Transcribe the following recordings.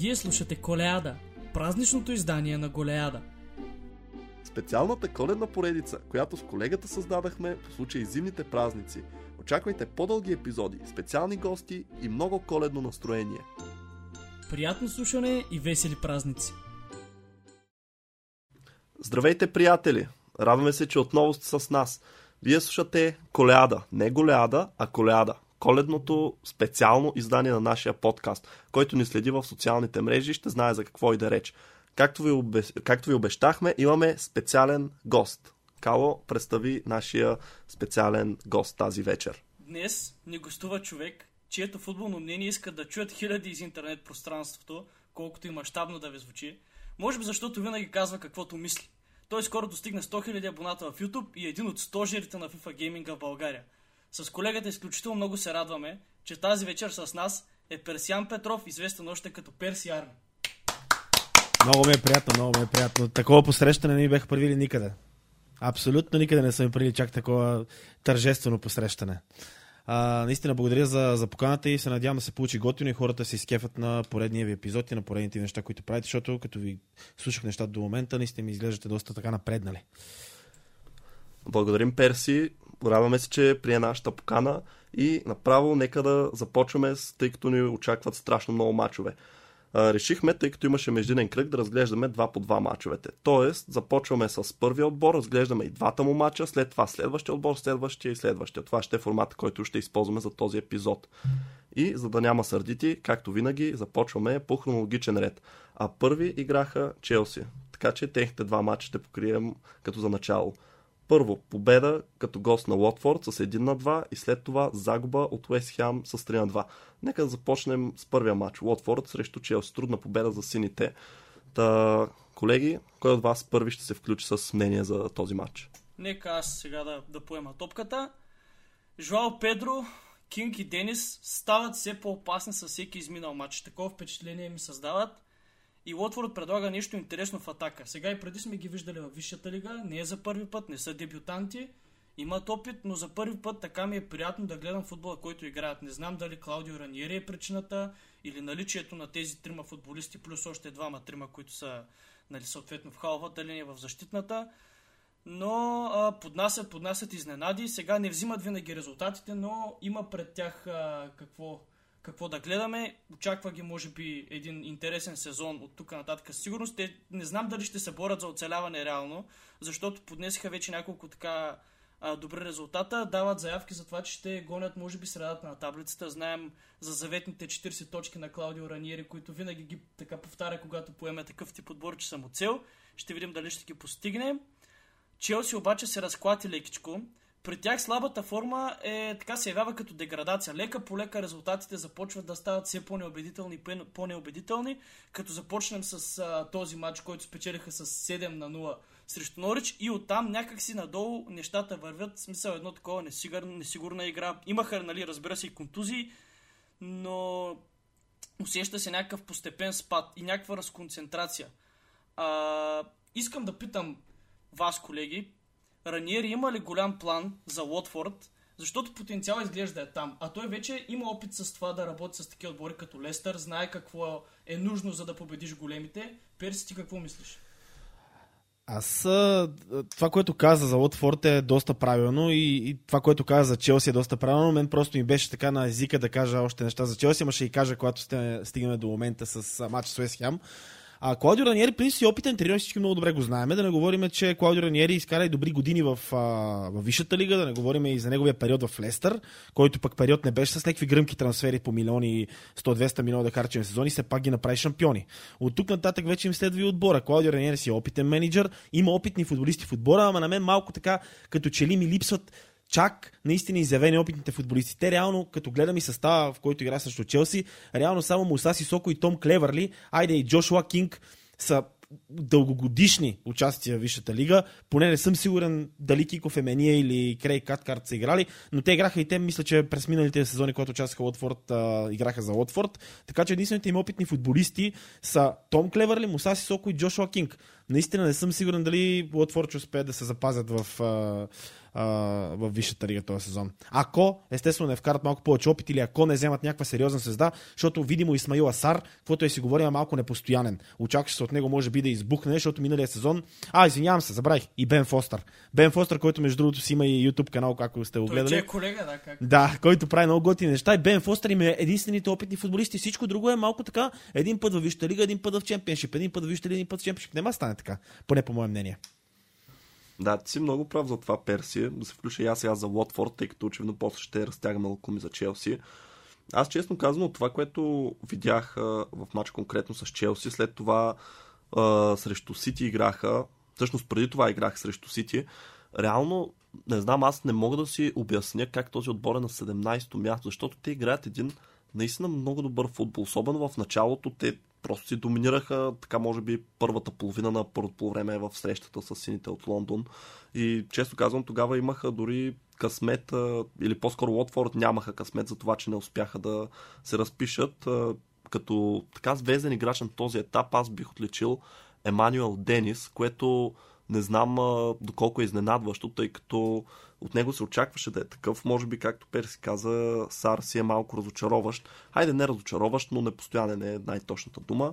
Вие слушате Колеада, празничното издание на Голеада. Специалната коледна поредица, която с колегата създадахме по случай зимните празници. Очаквайте по-дълги епизоди, специални гости и много коледно настроение. Приятно слушане и весели празници! Здравейте, приятели! Радваме се, че отново сте с нас. Вие слушате Колеада. Не Голеада, а Колеада. Коледното специално издание на нашия подкаст. Който ни следи в социалните мрежи, ще знае за какво и да реч. Както ви, обе... Както ви обещахме, имаме специален гост. Кало, представи нашия специален гост тази вечер. Днес ни гостува човек, чието футболно мнение искат да чуят хиляди из интернет пространството, колкото и мащабно да ви звучи. Може би защото винаги казва каквото мисли. Той скоро достигна 100 000 абоната в YouTube и е един от стожерите на FIFA гейминга в България. С колегата изключително много се радваме, че тази вечер с нас е Персиан Петров, известен още като Перси Арми. Много ми е приятно, много ми е приятно. Такова посрещане не ми бяха правили никъде. Абсолютно никъде не са ми правили чак такова тържествено посрещане. А, наистина благодаря за, за поканата и се надявам да се получи готино и хората се изкефат на поредния ви епизод и на поредните неща, които правите, защото като ви слушах нещата до момента, наистина ми изглеждате доста така напреднали. Благодарим, Перси. Радваме се, че прие нашата покана и направо нека да започваме, тъй като ни очакват страшно много мачове. решихме, тъй като имаше междинен кръг, да разглеждаме два по два мачовете. Тоест, започваме с първия отбор, разглеждаме и двата му мача, след това следващия отбор, следващия и следващия. Това ще е формата, който ще използваме за този епизод. И за да няма сърдити, както винаги, започваме по хронологичен ред. А първи играха Челси. Така че техните два мача ще покрием като за начало. Първо, победа като гост на Лотфорд с 1 на 2 и след това загуба от Уест Хем с 3 на 2. Нека да започнем с първия матч. Лотфорд срещу Челси. Трудна победа за сините. Та, колеги, кой от вас първи ще се включи с мнение за този матч? Нека аз сега да, да поема топката. Жуал Педро, Кинг и Денис стават все по-опасни с всеки изминал матч. Такова впечатление ми създават. И Лотфорд предлага нещо интересно в атака. Сега и преди сме ги виждали във Висшата лига, не е за първи път, не са дебютанти, имат опит, но за първи път така ми е приятно да гледам футбола, който играят. Не знам дали Клаудио Раниери е причината или наличието на тези трима футболисти, плюс още двама-трима, които са нали, съответно в халвата линия в защитната. Но а, поднасят, поднасят изненади. Сега не взимат винаги резултатите, но има пред тях а, какво какво да гледаме. Очаква ги, може би, един интересен сезон от тук нататък. Сигурност те не знам дали ще се борят за оцеляване реално, защото поднесиха вече няколко така а, добри резултата. Дават заявки за това, че ще гонят, може би, средата на таблицата. Знаем за заветните 40 точки на Клаудио Раниери, които винаги ги така повтаря, когато поеме такъв тип отбор, че са му цел. Ще видим дали ще ги постигне. Челси обаче се разклати лекичко при тях слабата форма е така се явява като деградация. Лека по лека резултатите започват да стават все по-неубедителни и по-неубедителни, като започнем с а, този матч, който спечелиха с 7 на 0 срещу Норич и оттам някакси надолу нещата вървят. В смисъл едно такова несигурна, несигурна игра. Имаха, нали, разбира се, и контузии, но усеща се някакъв постепен спад и някаква разконцентрация. А, искам да питам вас, колеги, Раниери има ли голям план за Лотфорд, защото потенциал изглежда е там. А той вече има опит с това да работи с такива отбори като Лестър, знае какво е нужно за да победиш големите. Перси, ти какво мислиш? Аз това, което каза за Лотфорд е доста правилно и, и това, което каза за Челси е доста правилно. Мен просто ми беше така на езика да кажа още неща за Челси, ама ще и кажа, когато стигнем до момента с матч с Уест Хем. А Клаудио Раниери, преди си опитен тренер, всички много добре го знаем. Да не говорим, че Клаудио Раниери изкара и добри години в, а, в Висшата лига, да не говорим и за неговия период в Лестър, който пък период не беше с някакви гръмки трансфери по милиони, 100-200 милиона да харчим сезони, се пак ги направи шампиони. От тук нататък вече им следва и отбора. Клаудио Раниери си е опитен менеджер, има опитни футболисти в отбора, ама на мен малко така, като че ли ми липсват чак наистина изявени опитните футболисти. Те реално, като гледам и състава, в който игра срещу Челси, реално само Муса Сисоко и Том Клевърли, айде и Джошуа Кинг са дългогодишни участия в Висшата лига. Поне не съм сигурен дали Киков Емения или Крей Каткарт са играли, но те играха и те, мисля, че през миналите сезони, когато участваха Лотфорд, играха за Лотфорд. Така че единствените им опитни футболисти са Том Клеверли, Муса Сисоко и Джошуа Кинг. Наистина не съм сигурен дали Лотфорд ще успее да се запазят в, а, в Висшата лига този сезон. Ако, естествено, не вкарат малко повече опит или ако не вземат някаква сериозна звезда, защото видимо Исмаил Асар, каквото е си говорим, е малко непостоянен. Очакваше се от него може би да избухне, защото миналия сезон. А, извинявам се, забравих. И Бен Фостър. Бен Фостър, който между другото си има и YouTube канал, както сте го гледали. Той е колега, да, как? Да, който прави много готини неща. И Бен Фостър им е единствените опитни футболисти. Всичко друго е малко така. Един път в Висшата лига, един път в Чемпионшип, един път в Висшата лига, един път в Чемпионшип. Нема стане така, поне по мое мнение. Да, ти си много прав за това Перси. Да се включа и аз сега за Лотфорд, тъй като очевидно после ще разтягаме лакуми за Челси. Аз честно казвам, това, което видях а, в матч конкретно с Челси, след това а, срещу Сити играха, всъщност преди това играх срещу Сити, реално, не знам, аз не мога да си обясня как този отбор е на 17-то място, защото те играят един наистина много добър футбол. Особено в началото те просто си доминираха, така може би първата половина на първото полувреме в срещата с сините от Лондон. И често казвам, тогава имаха дори късмет, или по-скоро Лотфорд нямаха късмет за това, че не успяха да се разпишат. Като така звезден играч на този етап, аз бих отличил Емануел Денис, което не знам а, доколко е изненадващо, тъй като от него се очакваше да е такъв. Може би, както Перси каза, Сар си е малко разочароващ. Хайде, не разочароващ, но непостоянен е най-точната дума.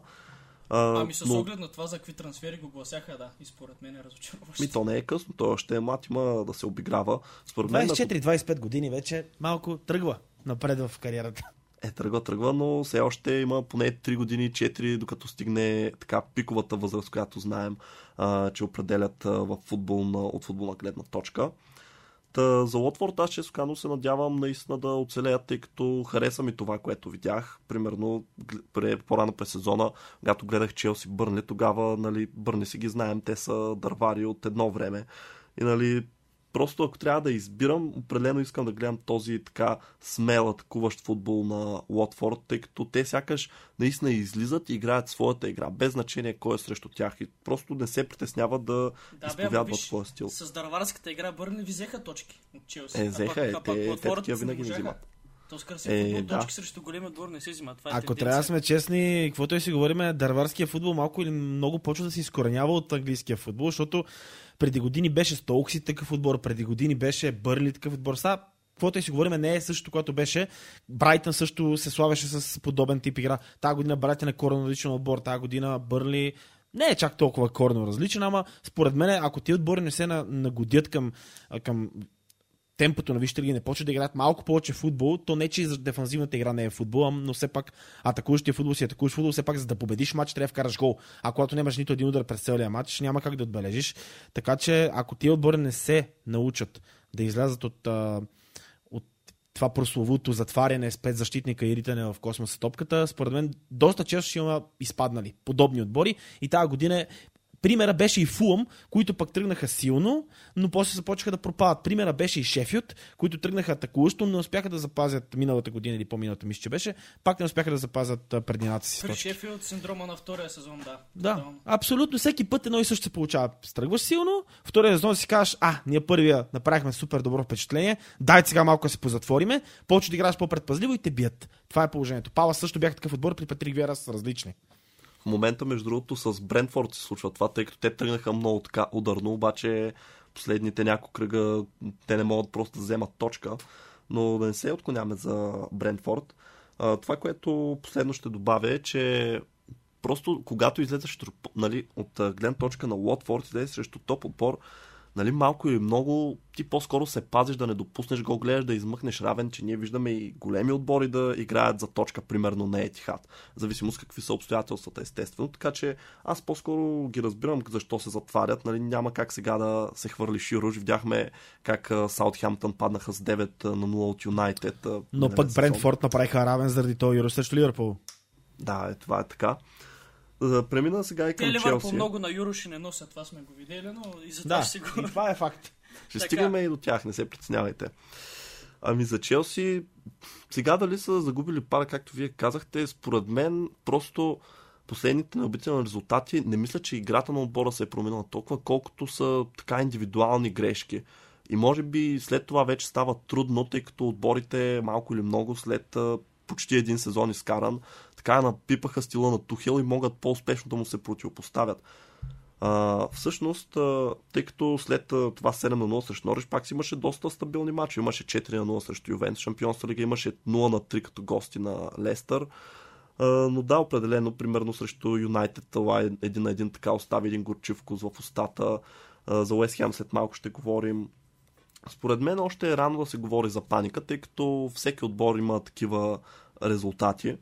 А, ами с но... оглед на това за какви трансфери го гласяха, да, и според мен е разочароващ. Ми то не е късно, той още е млад, има да се обиграва. Според 24-25 години вече малко тръгва напред в кариерата. Е, тръгва, тръгва, но все още има поне 3 години, 4, докато стигне така пиковата възраст, която знаем, а, че определят в футболна, от футболна гледна точка. Та, за Лотфорд аз често казано се надявам наистина да оцелеят, тъй като хареса ми това, което видях. Примерно по-рано през сезона, когато гледах Челси Бърни, тогава нали, Бърни си ги знаем, те са дървари от едно време. И нали, Просто ако трябва да избирам, определено искам да гледам този така смел атакуващ футбол на Лотфорд, тъй като те сякаш наистина излизат и играят своята игра, без значение кой е срещу тях и просто не се притесняват да, да изповядват своя стил. С дърварската игра Бърни ви взеха точки от Челси. Е, взеха, е, те, те такива винаги не взимат. То скър е, да. точки срещу големия двор не се взима. Това е Ако трябва да сме честни, каквото и си говорим, дърварския футбол малко или много почва да се изкоренява от английския футбол, защото преди години беше Столкси такъв отбор, преди години беше Бърли такъв отбор. Сега каквото и си говорим, не е същото, което беше. Брайтън също се славяше с подобен тип игра. Тая година Брайтън е коренно различен отбор, тази година Бърли не е чак толкова коренно различен, ама според мен, ако ти отбори не се нагодят към, към темпото на лига не почва да играят малко повече футбол, то не, че дефанзивната игра не е футбол, но все пак атакуващия футбол си атакуваш футбол, все пак за да победиш матч трябва да вкараш гол. А когато нямаш нито един удар през целия матч, няма как да отбележиш. Така че ако тия отбори не се научат да излязат от, от това прословуто затваряне с пет защитника и ритане в космоса топката, според мен доста често ще има изпаднали подобни отбори и тази година Примера беше и Фулъм, които пък тръгнаха силно, но после започнаха да пропадат. Примера беше и Шефют, които тръгнаха атакуващо, но не успяха да запазят миналата година или по-миналата мисля, че беше. Пак не успяха да запазят предината си. При Шефют синдрома на втория сезон, да. Да, абсолютно всеки път едно и също се получава. Стръгваш силно, втория сезон си кажеш, а, ние първия направихме супер добро впечатление, дай сега малко да се позатвориме, почва да играеш по-предпазливо и те бият. Това е положението. Пала също бях такъв отбор, при Патрик Вера са различни. В момента, между другото, с Брентфорд се случва това, тъй като те тръгнаха много така ударно, обаче последните няколко кръга те не могат просто да вземат точка. Но да не се отклоняваме за Брентфорд. Това, което последно ще добавя е, че просто когато излезеш нали, от гледна точка на Уотфорд, излезеш срещу топ отбор, нали, малко или много ти по-скоро се пазиш да не допуснеш го, гледаш да измъкнеш равен, че ние виждаме и големи отбори да играят за точка, примерно на Етихат. Зависимост какви са обстоятелствата, естествено. Така че аз по-скоро ги разбирам защо се затварят. Нали, няма как сега да се хвърли Шируш. Видяхме как Саутхемптън паднаха с 9 на 0 от Юнайтед. Но пък Брентфорд направиха равен заради този Юруш срещу Ливърпул. Да, е, това е така. Да премина сега и към Те Челси. Те много на Юроши не носят, това сме го видели, но и за това да, ще си го... това е факт. Ще стигнем и до тях, не се притеснявайте. Ами за Челси, сега дали са загубили пара, както вие казахте, според мен просто последните набителни резултати, не мисля, че играта на отбора се е променила толкова, колкото са така индивидуални грешки. И може би след това вече става трудно, тъй като отборите малко или много след почти един сезон изкаран, така напипаха стила на Тухел и могат по-успешно да му се противопоставят. А, всъщност, тъй като след това 7 на 0 срещу Нориш, пак си имаше доста стабилни матчи. Имаше 4 на 0 срещу Ювентус, Шампионска лига имаше 0 на 3 като гости на Лестър. Но да, определено, примерно срещу Юнайтед, това е един на един така остави един горчив в устата. За Уест след малко ще говорим. Според мен още е рано да се говори за паника, тъй като всеки отбор има такива резултати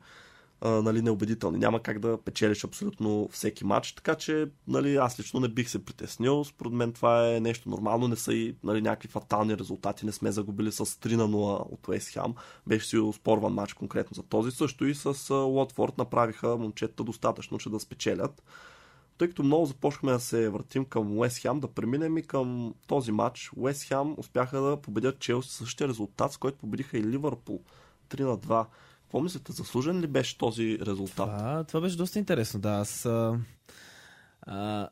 а, нали, неубедителни. Няма как да печелиш абсолютно всеки матч, така че нали, аз лично не бих се притеснил. Според мен това е нещо нормално, не са и нали, някакви фатални резултати. Не сме загубили с 3 на 0 от Уест Хам. Беше си спорван матч конкретно за този. Също и с Уотфорд направиха момчета достатъчно, че да спечелят. Тъй като много започнахме да се въртим към Уест Хем, да преминем и към този матч. Уест Хем успяха да победят Челси същия резултат, с който победиха и Ливърпул 3 на 2. Какво мислите, заслужен ли беше този резултат? Това, това беше доста интересно, да. Аз а, а,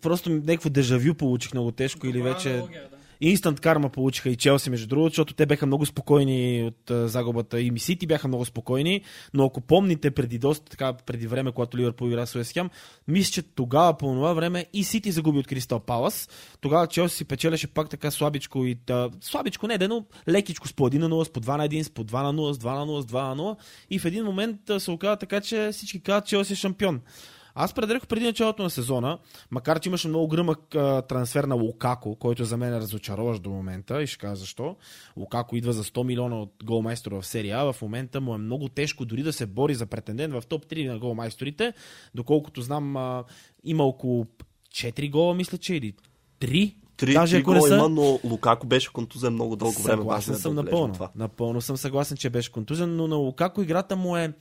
просто някакво дежавю получих много тежко или вече... Аналогия, да. Инстант карма получиха и Челси, между другото, защото те бяха много спокойни от а, загубата. И Мисити бяха много спокойни, но ако помните преди доста така, преди време, когато Ливърпул игра с Уест Хем, мисля, че тогава по това време и Сити загуби от Кристал Палас. Тогава Челси си печелеше пак така слабичко и да, слабичко не, да, но лекичко с по 1 на 0, с по 2 на 1, с по 2 на 0, с 2 на 0, с 2 на 0. И в един момент а, се оказа така, че всички казват, че Челси е шампион. Аз предрекох преди началото на сезона, макар че имаше много гръмък а, трансфер на Лукако, който за мен е разочароващ до момента и ще кажа защо. Лукако идва за 100 милиона от голмайстор в серия А. В момента му е много тежко дори да се бори за претендент в топ 3 на голмайсторите. Доколкото знам, а, има около 4 гола, мисля, че или 3 Три, Даже три гола са- има, но Лукако беше контузен много дълго време. Съгласен е съм да напълно. Това. Напълно съм съгласен, че беше контузен, но на Лукако играта му е,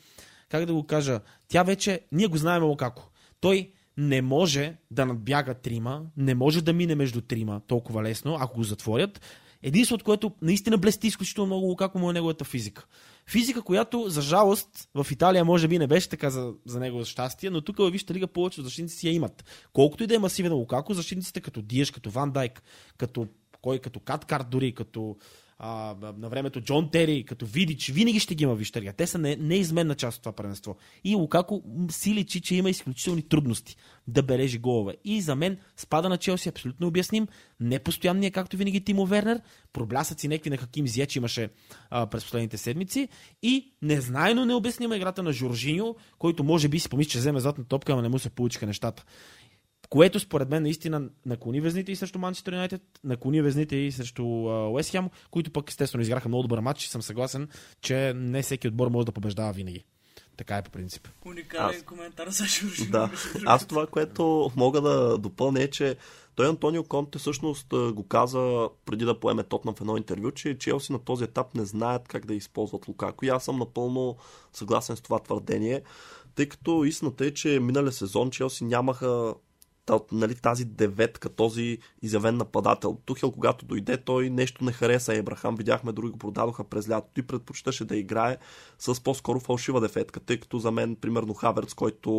как да го кажа, тя вече, ние го знаем Лукако. Той не може да надбяга трима, не може да мине между трима толкова лесно, ако го затворят. Единственото, което наистина блести изключително много Лукако му е неговата физика. Физика, която, за жалост, в Италия може би не беше така за, за негово щастие, но тук във Висшата лига повече защитници си я имат. Колкото и да е масивен Лукако, защитниците като Диеш, като Ван Дайк, като кой, като Каткарт дори, като а, на времето Джон Тери, като Видич, винаги ще ги има в Висшата лига. Те са не, неизменна част от това първенство. И Лукако си личи, че има изключителни трудности да бележи голове. И за мен спада на Челси абсолютно обясним. Непостоянният, както винаги, Тимо Вернер. Проблясъци някакви на Хаким Зиеч имаше а, през последните седмици. И незнайно необяснима играта на Жоржиньо, който може би си помисли, че вземе златна топка, ама не му се получиха нещата. Което според мен наистина наклони везните и срещу Манчестър Юнайтед, наклони везните и срещу Уест Хем, които пък естествено изграха много добър матч и съм съгласен, че не всеки отбор може да побеждава винаги. Така е по принцип. Уникален Аз- коментар за Жоржино. Да. Аз това, което мога да допълня е, че той Антонио Конте всъщност го каза преди да поеме Тотнам в едно интервю, че Челси на този етап не знаят как да използват Лукако. И аз съм напълно съгласен с това твърдение, тъй като истината е, че миналия сезон Челси нямаха нали, тази деветка, този изявен нападател. Тухел, когато дойде, той нещо не хареса Ебрахам. Видяхме, други го продадоха през лятото и предпочиташе да играе с по-скоро фалшива дефетка, тъй като за мен, примерно, Хаверц, който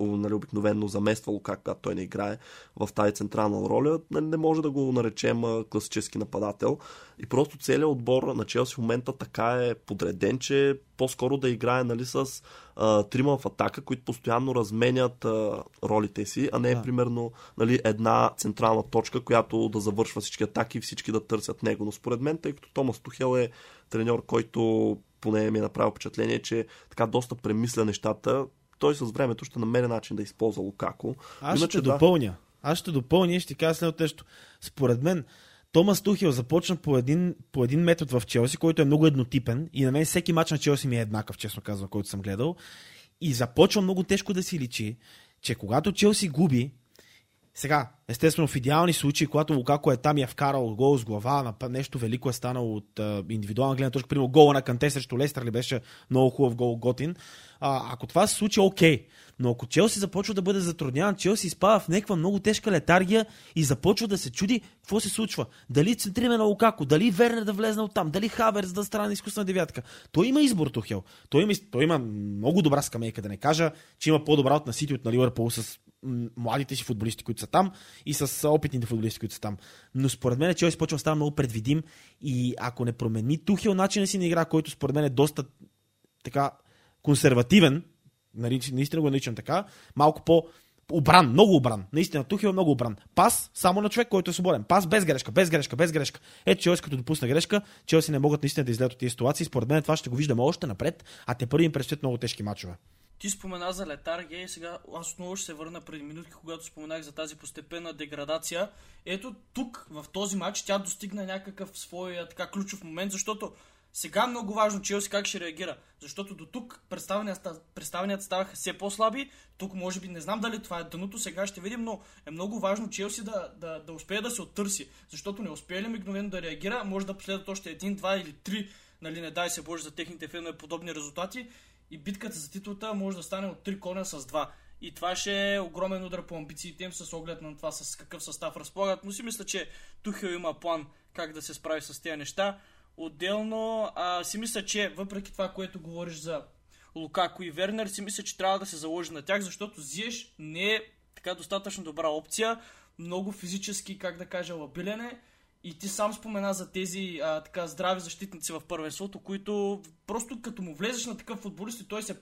нали, обикновено замества Лукак, когато той не играе в тази централна роля, нали, не може да го наречем класически нападател. И просто целият отбор на Челси в момента така е подреден, че по-скоро да играе нали, с а, трима в атака, които постоянно разменят а, ролите си, а не Да. примерно нали, една централна точка, която да завършва всички атаки и всички да търсят него. Но според мен, тъй като Томас Тухел е треньор, който поне ми е направил впечатление, че така доста премисля нещата, той с времето ще намери начин да използва Лукако. Аз Иначе ще да. допълня. Аз ще допълня и ще кажа следното нещо. Според мен, Томас Тухел започна по един, по един метод в Челси, който е много еднотипен и на мен всеки матч на Челси ми е еднакъв, честно казвам, който съм гледал. И започва много тежко да си личи, че когато Челси губи, сега, естествено в идеални случаи, когато Лукако е там и е вкарал гол с глава, нещо велико е станало от индивидуална гледна точка, примерно гола на Канте срещу Лестър ли беше много хубав гол Готин. А, ако това се случи, окей. Но ако Челси започва да бъде затрудняван, Челси изпада в някаква много тежка летаргия и започва да се чуди какво се случва. Дали центриме на Лукако, дали Вернер да влезне от там, дали Хаверс да страна изкусна девятка. Той има избор, Тухел. Той има, той има много добра скамейка, да не кажа, че има по-добра от на Сити от на Ливърпул с младите си футболисти, които са там и с опитните футболисти, които са там. Но според мен Челси почва да става много предвидим и ако не промени Тухел начина си на игра, който според мен е доста така консервативен, нарич- наистина го наричам така, малко по обран, много обран. Наистина, Тухел е много обран. Пас само на човек, който е свободен. Пас без грешка, без грешка, без грешка. Ето, Челси като допусна грешка, Челси не могат наистина да излезат от тези ситуации. Според мен това ще го виждаме още напред, а те първи им предстоят много тежки мачове. Ти спомена за летаргия и сега аз отново ще се върна преди минутки, когато споменах за тази постепенна деградация. Ето тук, в този матч, тя достигна някакъв свой така ключов момент, защото сега е много важно Челси как ще реагира, защото до тук представенията, представенията ставаха все по-слаби. Тук може би не знам дали това е дъното, сега ще видим, но е много важно Челси да, да, да успее да се оттърси, защото не успее ли мигновено да реагира, може да последват още един, два или три, нали не дай се Боже за техните фенове подобни резултати и битката за титлата може да стане от 3 коня с 2. И това ще е огромен удар по амбициите им с оглед на това с какъв състав разполагат. Но си мисля, че Тухел има план как да се справи с тези неща. Отделно а, си мисля, че въпреки това, което говориш за Лукако и Вернер, си мисля, че трябва да се заложи на тях, защото Зиеш не е така достатъчно добра опция. Много физически, как да кажа, лабилен е. И ти сам спомена за тези а, така здрави защитници в първенството, които просто като му влезеш на такъв футболист и той се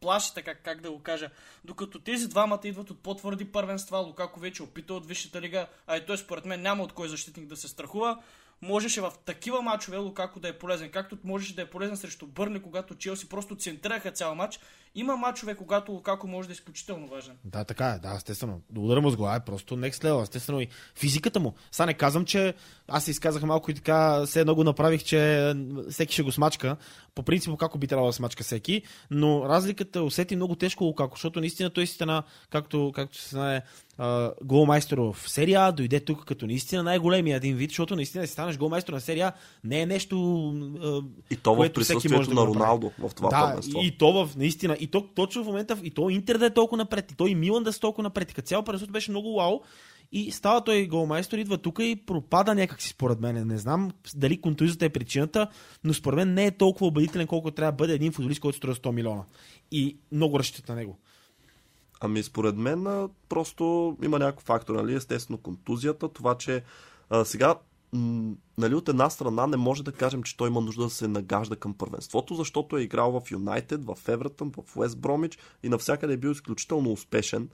плаши, така как да го кажа. Докато тези двамата идват от по-твърди първенства, Лукако вече е опита от Висшата лига, а и той според мен няма от кой защитник да се страхува можеше в такива мачове Лукако да е полезен, както можеше да е полезен срещу Бърне, когато Челси просто центрираха цял матч. Има мачове, когато Лукако може да е изключително важен. Да, така е, да, естествено. Удара му с глава е просто next level, естествено и физиката му. Сега не казвам, че аз се изказах малко и така, все едно го направих, че всеки ще го смачка. По принцип, како би трябвало да смачка всеки, но разликата усети много тежко Лукако, защото наистина той си стана, както, както се знае, голмайстор в серия, дойде тук като наистина най-големия един вид, защото наистина си станеш голмайстор на серия не е нещо. И то в присъствието да на Роналдо в това да, И то в наистина. И то точно в момента, и то Интер да е толкова напред, и то и Милан да е толкова напред. И като цяло пресото беше много вау. И става той голмайстор, идва тук и пропада някакси според мен. Не знам дали контузията е причината, но според мен не е толкова убедителен, колкото трябва да бъде един футболист, който струва 100 милиона. И много разчитат на него. Ами според мен просто има някакъв фактор, нали? Естествено контузията, това, че а, сега нали, от една страна не може да кажем, че той има нужда да се нагажда към първенството, защото е играл в Юнайтед, в Евертън, в Уест Бромич и навсякъде е бил изключително успешен.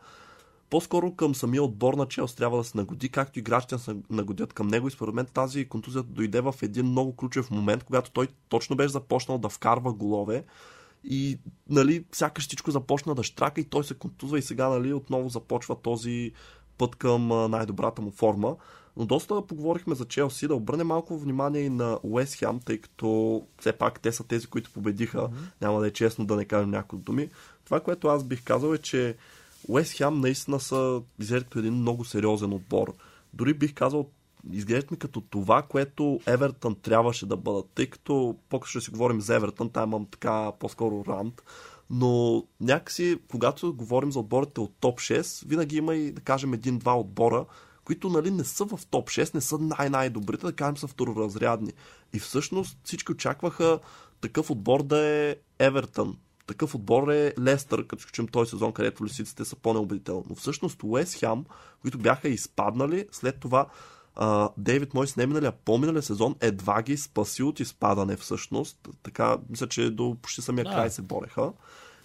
По-скоро към самия отбор на Челс трябва да се нагоди, както играчите се нагодят към него и според мен тази контузия дойде в един много ключов момент, когато той точно беше започнал да вкарва голове и нали, сякаш всичко започна да штрака и той се контузва и сега нали, отново започва този път към най-добрата му форма. Но доста поговорихме за Челси, да обърнем малко внимание и на Уест Хем, тъй като все пак те са тези, които победиха. Mm-hmm. Няма да е честно да не кажем някои думи. Това, което аз бих казал е, че Уест Хем наистина са изглеждат един много сериозен отбор. Дори бих казал изглеждат ми като това, което Евертън трябваше да бъдат, тъй като по ще си говорим за Евертън, там имам така по-скоро рант, но някакси, когато говорим за отборите от топ 6, винаги има и, да кажем, един-два отбора, които нали, не са в топ 6, не са най-най-добрите, да кажем са второразрядни. И всъщност всички очакваха такъв отбор да е Евертън. Такъв отбор е Лестър, като чуем този сезон, където лисиците са по-неубедителни. Но всъщност Уест Хям, които бяха изпаднали, след това Дейвид Мойс не миналия, по-миналия сезон едва ги спаси от изпадане всъщност. Така, мисля, че до почти самия да. край се бореха.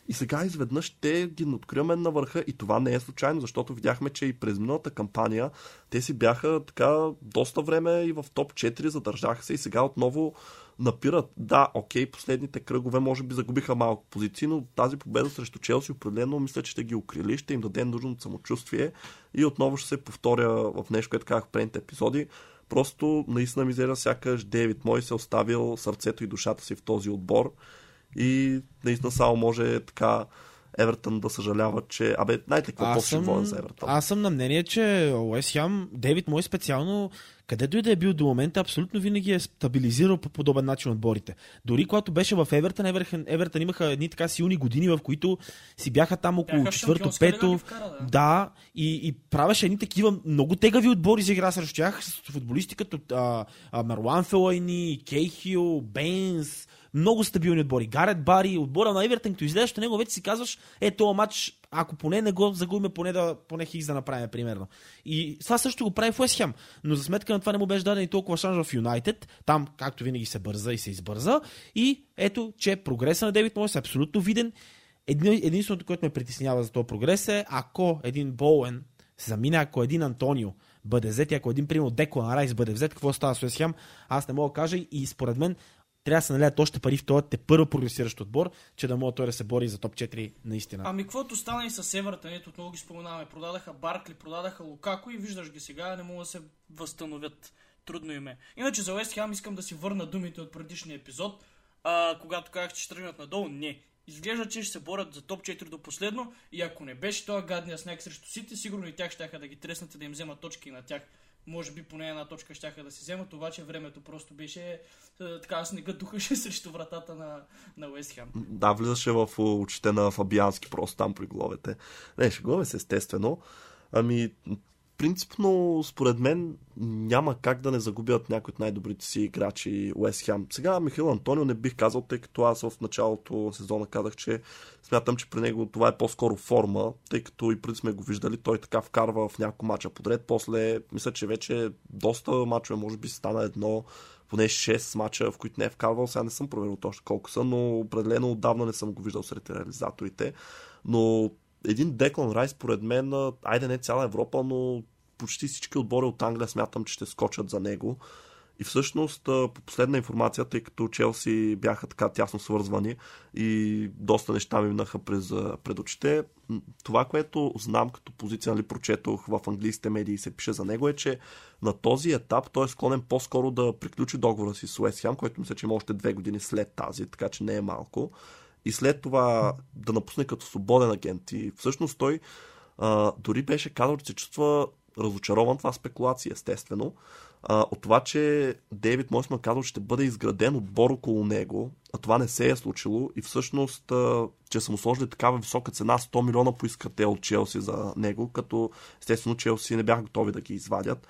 И сега изведнъж те ги откриваме на върха и това не е случайно, защото видяхме, че и през миналата кампания те си бяха така доста време и в топ 4 задържаха се и сега отново напират. Да, окей, последните кръгове може би загубиха малко позиции, но тази победа срещу Челси определено мисля, че ще ги укрили, ще им даде нужното самочувствие и отново ще се повторя в нещо, което казах в предните епизоди. Просто наистина мизера сякаш Дейвид Мой се е оставил сърцето и душата си в този отбор и наистина само може така Евертън да съжалява, че... Абе, знаете какво по съм... за Евертън? Аз съм на мнение, че Уест Хям, Дейвид Мой специално, където и да е бил до момента, абсолютно винаги е стабилизирал по подобен начин отборите. Дори когато беше в Евертън, Евертън, Евертън имаха едни така силни години, в които си бяха там около бяха четвърто, пето. Да, да и, и правеше едни такива много тегави отбори за игра срещу тях с футболисти като а, а, Марлан Фелайни, Кейхил, Бейнс, много стабилни отбори. Гарет Бари, отбора на Евертън, като излезеш от него, вече си казваш, е, този матч, ако поне не го загубим, поне, да, поне хикс да направим, примерно. И това също го прави в Уестхем. Но за сметка на това не му беше даден и толкова шанс в Юнайтед. Там, както винаги, се бърза и се избърза. И ето, че прогреса на Девид Мойс е абсолютно виден. Един, единственото, което ме притеснява за този прогрес е, ако един Боуен се замине, ако един Антонио бъде взет и ако един, примерно, Деклан Райс бъде взет, какво става с Уест Хем, аз не мога да кажа и според мен трябва да се налеят още пари в този те първо прогресиращ отбор, че да може той да се бори за топ 4 наистина. Ами каквото стана и с Евертън, ето отново ги споменаваме. Продадаха Баркли, продадаха Лукако и виждаш ги сега, не могат да се възстановят. Трудно им е. Иначе за Уест Хем искам да си върна думите от предишния епизод, а, когато казах, че ще тръгнат надолу. Не. Изглежда, че ще се борят за топ 4 до последно и ако не беше този гадния сняг срещу Сити, сигурно и тях ще да ги треснат и да им вземат точки на тях може би поне една точка ще да си вземат, обаче времето просто беше е, така снега духаше срещу вратата на, на Уест Хем. Да, влизаше в очите на Фабиански просто там при головете. Не, шегове се естествено. Ами, принципно, според мен, няма как да не загубят някои от най-добрите си играчи Уест Хем. Сега Михаил Антонио не бих казал, тъй като аз в началото на сезона казах, че смятам, че при него това е по-скоро форма, тъй като и преди сме го виждали, той така вкарва в няколко мача подред. После, мисля, че вече доста мачове, може би стана едно, поне 6 мача, в които не е вкарвал. Сега не съм проверил точно колко са, но определено отдавна не съм го виждал сред реализаторите. Но един Деклан Райс, според мен, айде не цяла Европа, но почти всички отбори от Англия смятам, че ще скочат за него. И всъщност, по последна информация, тъй като Челси бяха така тясно свързвани и доста неща ми минаха през, пред очите, това, което знам като позиция, нали, прочетох в английските медии и се пише за него, е, че на този етап той е склонен по-скоро да приключи договора си с Уест Хем, който мисля, че има още две години след тази, така че не е малко. И след това да напусне като свободен агент. И всъщност той а, дори беше казал, че се чувства разочарован. Това спекулация, естествено. А, от това, че Дейвид Мойсман казал, че ще бъде изграден отбор около него, а това не се е случило и всъщност, а, че са му сложили такава висока цена, 100 милиона поискате от Челси за него, като естествено Челси не бяха готови да ги извадят.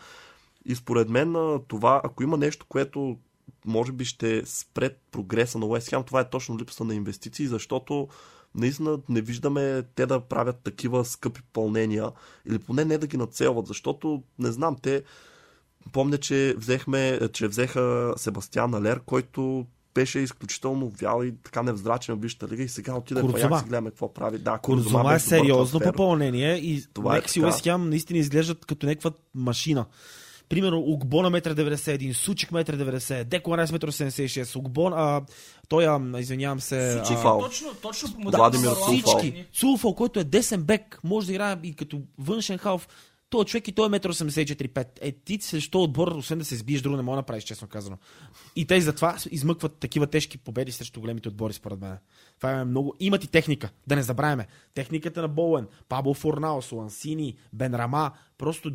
И според мен това, ако има нещо, което може би ще спред прогреса на Уест Хем, това е точно липса на инвестиции, защото наистина не виждаме те да правят такива скъпи пълнения или поне не да ги нацелват, защото не знам, те помня, че, взехме, че взеха Себастьян Алер, който беше изключително вял и така невзрачен в Висшата лига и сега отиде в Аякс и гледаме какво прави. Да, Курзума, Курзума е сериозно попълнение и Това е Лекси Уест наистина изглеждат като някаква машина примерно Угбо на 1,91 м, Сучик 1,90 м, Деклан Райс 1,76 м, Угбон, а, той, а, извинявам се... Сучик, а, точно, точно по Владимир Сулфал. Сулфал, който е десен бек, може да играе и като външен халф. Той човек и той е 1,84-5. Е, ти срещу отбор, освен да се сбиеш, друго не мога да направиш, честно казано. И те затова измъкват такива тежки победи срещу големите отбори, според мен. Това е много. Имат и техника, да не забравяме. Техниката на Боуен, Пабло Форнаус, Лансини, Бен Рама, просто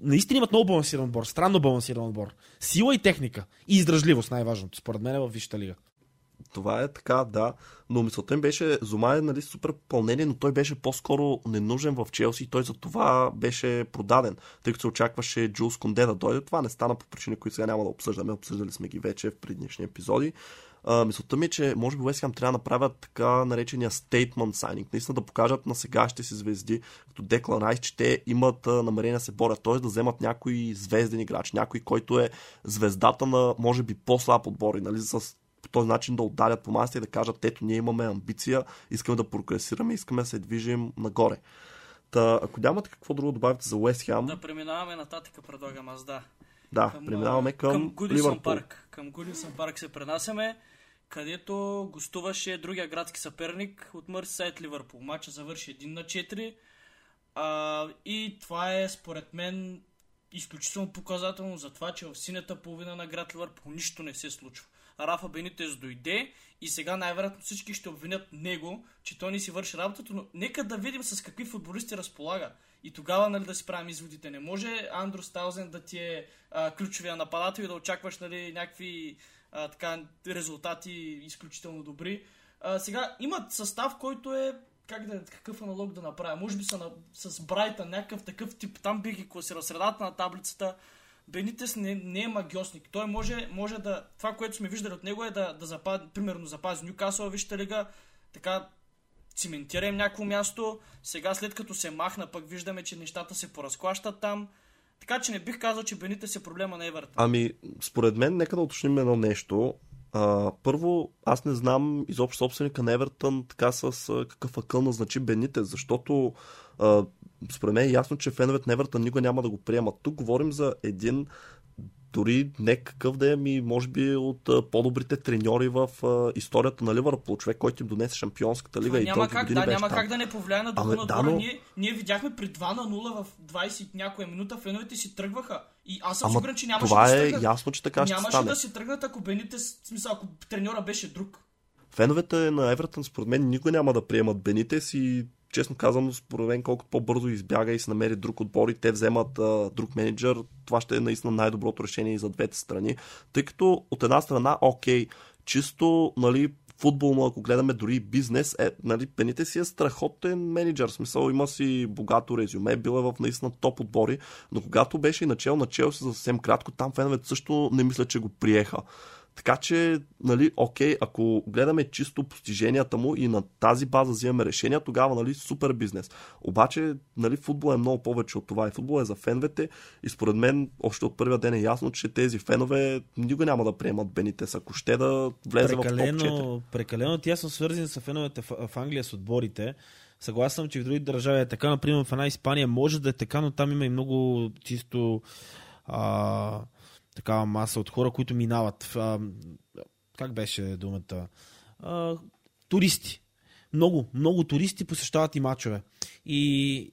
наистина имат много балансиран отбор, странно балансиран отбор. Сила и техника. И издръжливост, най-важното, според мен, е в Висшата лига. Това е така, да. Но мисълта им беше, Зума е нали, супер пълнение, но той беше по-скоро ненужен в Челси и той за това беше продаден, тъй като се очакваше Джулс Конде да дойде. Това не стана по причини, които сега няма да обсъждаме. Обсъждали сме ги вече в предишни епизоди. А, мисълта ми е, че може би Уест трябва да направят така наречения statement signing. Наистина да покажат на сегащите си звезди, като Деклан Райс, че те имат а, намерение да се борят. Т.е. да вземат някой звезден играч, някой, който е звездата на, може би, по-слаб отбор и нали, с по този начин да ударят по масата и да кажат, ето ние имаме амбиция, искаме да прогресираме, искаме да се движим нагоре. Та, ако нямате какво друго добавите за Уест Хем... Да преминаваме нататък, предлагам аз, да. Да, към, преминаваме към, към Гудисън парк. Към Гудисън парк се пренасяме, където гостуваше другия градски съперник от Мърсисайд Ливърпул. Матча завърши 1 на 4. А, и това е, според мен, изключително показателно за това, че в синята половина на град Ливърпул нищо не се случва. Рафа Бенитес дойде и сега най-вероятно всички ще обвинят него, че той не си върши работата, но нека да видим с какви футболисти разполага. И тогава нали, да си правим изводите. Не може Андро Стаузен да ти е а, ключовия нападател и да очакваш нали, някакви а, така, резултати изключително добри. А, сега имат състав, който е как да, какъв аналог да направя? Може би са на, с Брайта, някакъв такъв тип. Там бих ги класирал средата на таблицата. Бенитес не, не е магиосник. Той може, може да... Това, което сме виждали от него е да, да запази, примерно запази Нюкасъл, вижте лига, така циментира им някакво място. Сега, след като се махна, пък виждаме, че нещата се поразклащат там. Така че не бих казал, че Бенитес е проблема на Евертън. Ами, според мен, нека да уточним едно нещо. А, първо, аз не знам изобщо собственика на Евертън така с а, какъв акъл назначи Бените, защото а, според мен е ясно, че феновете на Евертън никога няма да го приемат. Тук говорим за един дори не какъв да е ми, може би от а, по-добрите треньори в а, историята на Ливърпул, човек, който им донесе шампионската лига Това и няма как, да, няма там. как да не повлияе на духа Ами, на да, но- Ние, ние видяхме при 2 на 0 в 20 някоя минута, феновете си тръгваха. И аз съм Ама сигурен, че нямаше това да си е тръгнат. ясно, че така ще Нямаше стане. да си тръгнат, ако Бените, смисъл, ако треньора беше друг. Феновете на Евертън според мен никога няма да приемат Бенитес и честно казано, според мен, колкото по-бързо избяга и се намери друг отбор и те вземат а, друг менеджер, това ще е наистина най-доброто решение и за двете страни. Тъй като от една страна, окей, чисто, нали, футболно, ако гледаме дори бизнес, е, нали, Бените си е страхотен менеджер. Смисъл има си богато резюме, бил е в наистина топ отбори, но когато беше и начал на Челси за съвсем кратко, там феновете също не мисля, че го приеха. Така че, нали, окей, ако гледаме чисто постиженията му и на тази база взимаме решения, тогава, нали, супер бизнес. Обаче, нали, футбол е много повече от това и футбол е за феновете и според мен още от първия ден е ясно, че тези фенове никога няма да приемат Бенитес, ако ще да влезе в топ 4. Прекалено, прекалено тясно свързани са феновете в, в Англия с отборите. Съгласен съм, че в други държави е така. Например, в една Испания може да е така, но там има и много чисто а, такава маса от хора, които минават. А, как беше думата? А, туристи. Много, много туристи посещават и мачове. И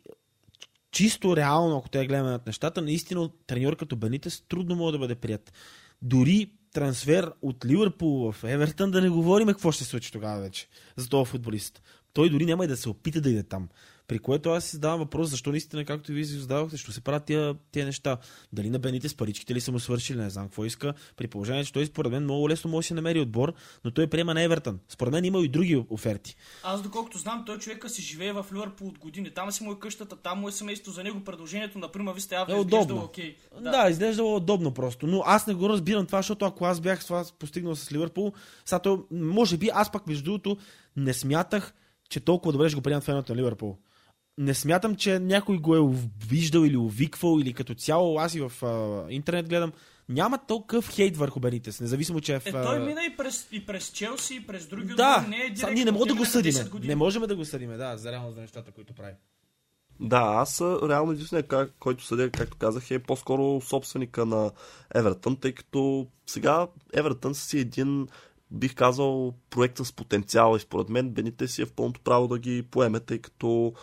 чисто реално, ако те гледаме над нещата, наистина треньор като Бенитес трудно може да бъде прият. Дори трансфер от Ливърпул в Евертън, да не говорим какво ще се случи тогава вече за този футболист. Той дори няма и да се опита да иде там. При което аз си задавам въпрос, защо наистина, както и вие си задавахте, ще се правят тия, тия неща. Дали на Бените с паричките ли са му свършили, не знам какво иска. При положение, че той според мен много лесно може да си намери отбор, но той приема на Евертън. Според мен има и други оферти. Аз доколкото знам, той човека си живее в Ливърпул от години. Там си му е къщата, там му е семейство за него. Предложението на Прима Виста явно Е изглеждало удобно. окей. Да. да, изглеждало удобно просто. Но аз не го разбирам това, защото ако аз бях това постигнал с Ливърпул, сега то, може би аз пак между другото не смятах, че толкова добре ще го приемат феновете на Ливърпул. Не смятам, че някой го е виждал или увиквал, или като цяло аз и в а, интернет гледам. Няма толкова хейт върху Бенитес, независимо, че е в... Е, той мина и през, и през Челси, и през други Да, отбори. Не е директно ние не можем да го игра на 10 съдиме. години. Не можем да го съдиме, да, за реално за нещата, които прави. Да, аз реално единственият, ка- който съдя, както казах, е по-скоро собственика на Евертън, тъй като сега Евертън си един, бих казал, проект с потенциал и според мен Бените си е в пълното право да ги поеме, тъй като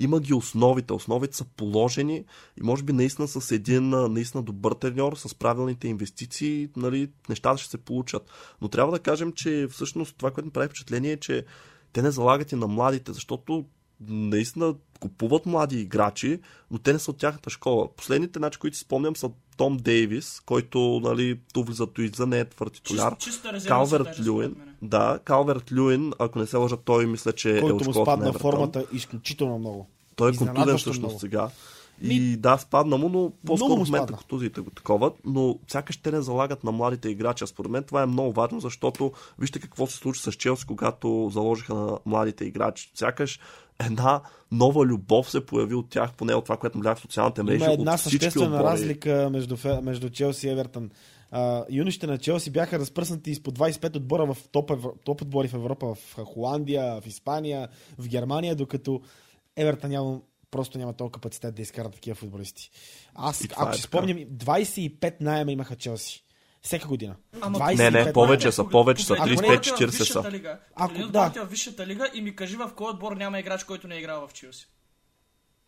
има ги основите. Основите са положени и може би наистина с един наистина добър треньор, с правилните инвестиции, нали, нещата ще се получат. Но трябва да кажем, че всъщност това, което ми прави впечатление е, че те не залагат и на младите, защото наистина купуват млади играчи, но те не са от тяхната школа. Последните, значи, които си спомням, са Том Дейвис, който нали, ту влиза, ту излиза, не е твърд титуляр. Чист, чиста резерва са Калверт Люин. Да, Калверт Люин, ако не се лъжа, той мисля, че е Който от му спадна формата изключително много. Той е контузен всъщност много. сега. И да, спадна му, но по-скоро в момента контузиите го такова, но сякаш те не залагат на младите играчи. А Според мен това е много важно, защото вижте какво се случи с Челси, когато заложиха на младите играчи. Сякаш една нова любов се появи от тях, поне от това, което гледах в социалните мрежи. Има една съществена отбори. разлика между, между Челси и Евертън. А, юношите на Челси бяха разпръснати изпод 25 отбора в топ, топ отбори в Европа, в Холандия, в Испания, в Германия, докато Евертън няма, просто няма толкова капацитет да изкара такива футболисти. Аз, ако е си така. спомням, 25 найема имаха Челси. Всека година. Ама 25 Не, не, повече са, повече са, Погледни 35-40 отборите в са. Висшата лига. Ако- да. в Висшата лига и ми кажи в кой отбор няма играч, който не е играл в Челси.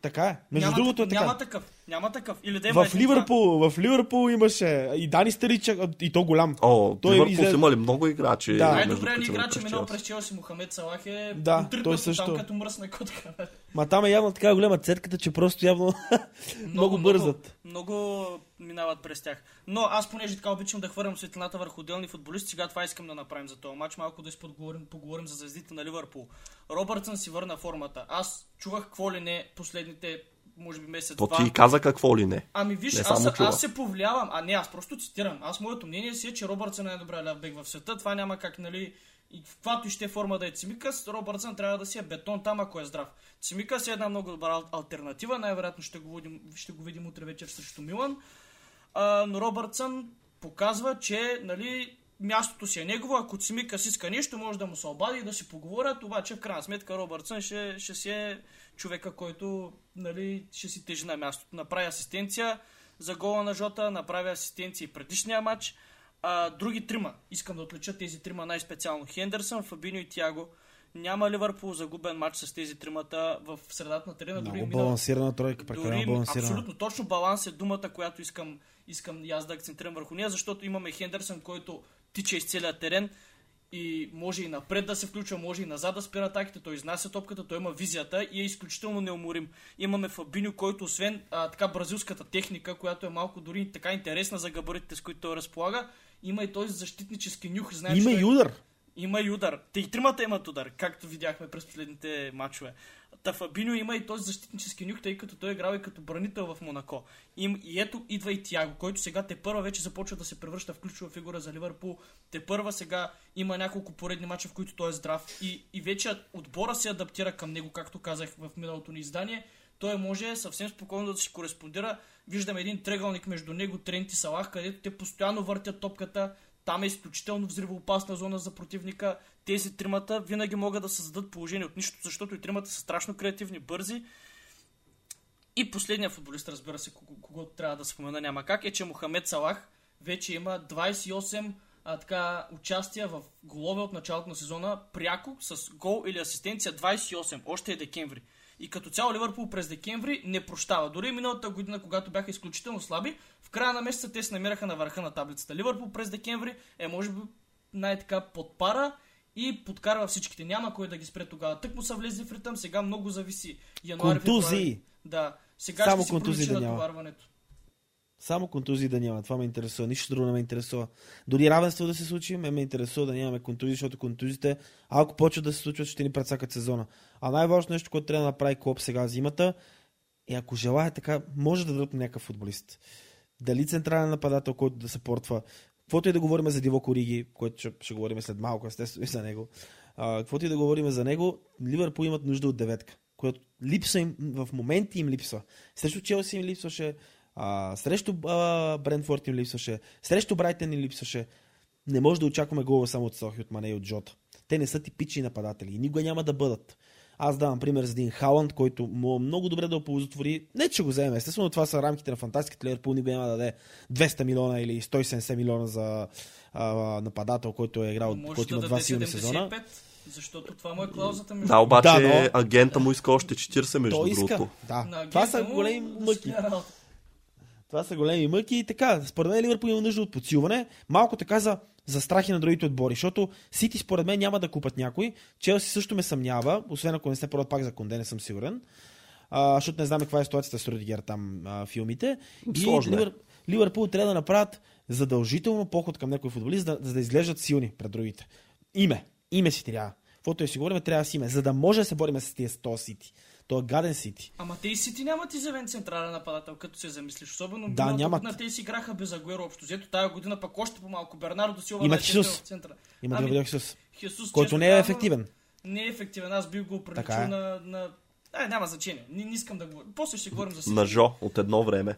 Така е. Между няма, другото е така. Няма такъв. Няма такъв. Или да има В Ливърпул, в Ливърпул имаше и Дани Старичък, и то голям. О, Той Ливърпул излезе- са имали много играчи. Да. Най-добрият ни които са играч през минал през Челси. Мохамед Салах е Да, той също. като мръсна котка. Ма там е явно така голяма цетката, че просто явно много бързат. Много, много минават през тях. Но аз, понеже така обичам да хвърлям светлината върху отделни футболисти, сега това искам да направим за този матч. Малко да изподговорим, поговорим за звездите на Ливърпул. Робъртсън си върна формата. Аз чувах какво ли не последните, може би месец То ти каза какво ли не. Ами виж, Не аз, чува. аз се повлиявам. А не, аз просто цитирам. Аз моето мнение си е, че Робъртсън е най-добрият ляв бек в света. Това няма как, нали... И в каквато и ще е форма да е Цимикас, Робъртсън трябва да си е бетон там, ако е здрав. Цимикас е една много добра ал- альтернатива. Най-вероятно ще го видим, ще го видим утре вечер срещу Милан. А, но Робъртсън показва, че нали, мястото си е негово, ако Цимикас иска нещо, може да му се обади и да си поговорят, обаче в крайна сметка Робъртсън ще, ще си е човека, който нали, ще си тежи на мястото. Направи асистенция за гола на Жота, направи асистенция и предишния матч. А, други трима, искам да отлича тези трима най-специално. Хендерсън, Фабино и Тяго. Няма Ливърпул загубен матч с тези тримата в средата на терена. Много дори балансирана тройка, дори, прекалено балансирана. абсолютно точно баланс е думата, която искам, искам и аз да акцентирам върху нея, защото имаме Хендерсън, който тича из целия терен и може и напред да се включва, може и назад да спира атаките, той изнася топката, той има визията и е изключително неуморим. Имаме Фабиньо, който освен а, така бразилската техника, която е малко дори така интересна за габаритите, с които той разполага, има и този защитнически нюх. Знаеш, Има и удар. Има и удар. Те и тримата имат удар, както видяхме през последните матчове. Та Фабиньо има и този защитнически нюх, тъй като той е играл и като бранител в Монако. И, и ето идва и Тяго, който сега те първа вече започва да се превръща в ключова фигура за Ливърпул. Те първа сега има няколко поредни мача, в които той е здрав. И, и вече отбора се адаптира към него, както казах в миналото ни издание. Той може съвсем спокойно да си кореспондира. Виждаме един тръгълник между него, Трент и Салах, където те постоянно въртят топката. Там е изключително взривоопасна зона за противника. Тези тримата винаги могат да създадат положение от нищо, защото и тримата са страшно креативни, бързи. И последният футболист, разбира се, кого, кого трябва да спомена няма как, е, че Мохамед Салах вече има 28 а, така, участия в голове от началото на сезона, пряко с гол или асистенция 28, още е декември. И като цяло Ливърпул през декември не прощава. Дори миналата година, когато бяха изключително слаби, края на месеца те се намираха на върха на таблицата. Ливърпул през декември е може би най-така под пара и подкарва всичките. Няма кой да ги спре тогава. Тък му са влезли в ритъм, сега много зависи. Януари, Контузии. Да. Сега Само ще си контузии да натоварването. Само контузии да няма. Това ме интересува. Нищо друго не ме интересува. Дори равенство да се случи, ме, ме интересува да нямаме контузии, защото контузиите, ако почват да се случват, ще ни прецакат сезона. А най-важното нещо, което трябва да направи Клоп сега зимата, е ако желая така, може да дадат някакъв футболист. Дали централен нападател, който да се портва. Каквото и да говорим за Диво Кориги, което ще, ще говорим след малко, естествено и за него. Каквото и да говорим за него, Ливърпул имат нужда от деветка, която липсва им, в моменти им липсва. Срещу Челси им липсваше, а, срещу а, Брентфорд им липсваше, срещу Брайтън им липсваше. Не може да очакваме гола само от Сохи, от Мане и от Джота. Те не са типични нападатели и никога няма да бъдат. Аз давам пример за един Халанд, който му много добре да оползотвори. Не, че го вземе. Естествено, това са рамките на фантастиката. Ливърпул никога няма да даде 200 милиона или 170 милиона за а, нападател, който е играл, Може който да има два силни 75, сезона. защото това му е клаузата между Да, обаче Да, но- агента му иска още 40 между Той иска. другото. Да. Това са големи мъки. работа. Това са големи мъки и така. Според мен Ливърпул има нужда от подсилване. Малко така за, за страхи на другите отбори, защото Сити според мен няма да купат някой. Челси също ме съмнява, освен ако не се продат пак за Конде, не съм сигурен. А, защото не знам каква е ситуацията с Рудигер там а, филмите. И Сложно е. Ливър, Ливърпул трябва да направят задължително поход към някой футболист, за да, за да изглеждат силни пред другите. Име. Име си трябва. Каквото и си говорим, трябва да си име, за да може да се борим с тия 100 Сити. То е гаден Сити. Ама те и Сити нямат изявен централен нападател, като се замислиш. Особено Да, нямат. година те си играха без Агуеро общо. Взето тая година пък още по-малко. Бернардо Силва Имат е Хисус. в центъра. Има Ами, Хисус, Хисус, който не е ефективен. Не е ефективен. Аз бих го приличил Така е. на, на... А, няма значение. Не, не искам да говоря. После ще говорим за Сити. На Жо от едно време.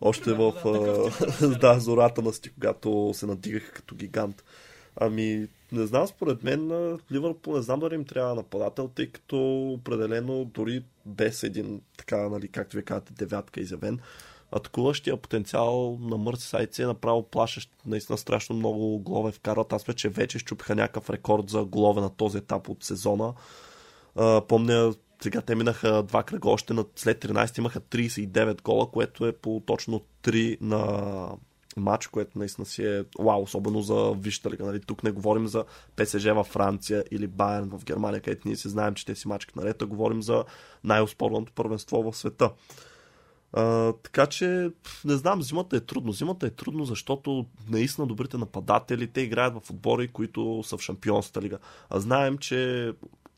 Още Примерно, в да, да, зората на сти, когато се надигаха като гигант. Ами, не знам, според мен Ливърпул не знам дали им трябва нападател, тъй като определено дори без един, така, нали, както ви казвате, девятка изявен, атакуващия потенциал на Мърсисайд е направо плашещ. Наистина страшно много голове вкарват. Аз вече вече щупиха някакъв рекорд за голове на този етап от сезона. А, помня, сега те минаха два кръга, още на, след 13 имаха 39 гола, което е по точно 3 на матч, което наистина си е вау, особено за лига. Нали? Тук не говорим за ПСЖ във Франция или Байерн в Германия, където ние си знаем, че те си мачкат наред, а говорим за най-оспорваното първенство в света. А, така че, не знам, зимата е трудно. Зимата е трудно, защото наистина добрите нападатели, те играят в отбори, които са в Шампионската лига. А знаем, че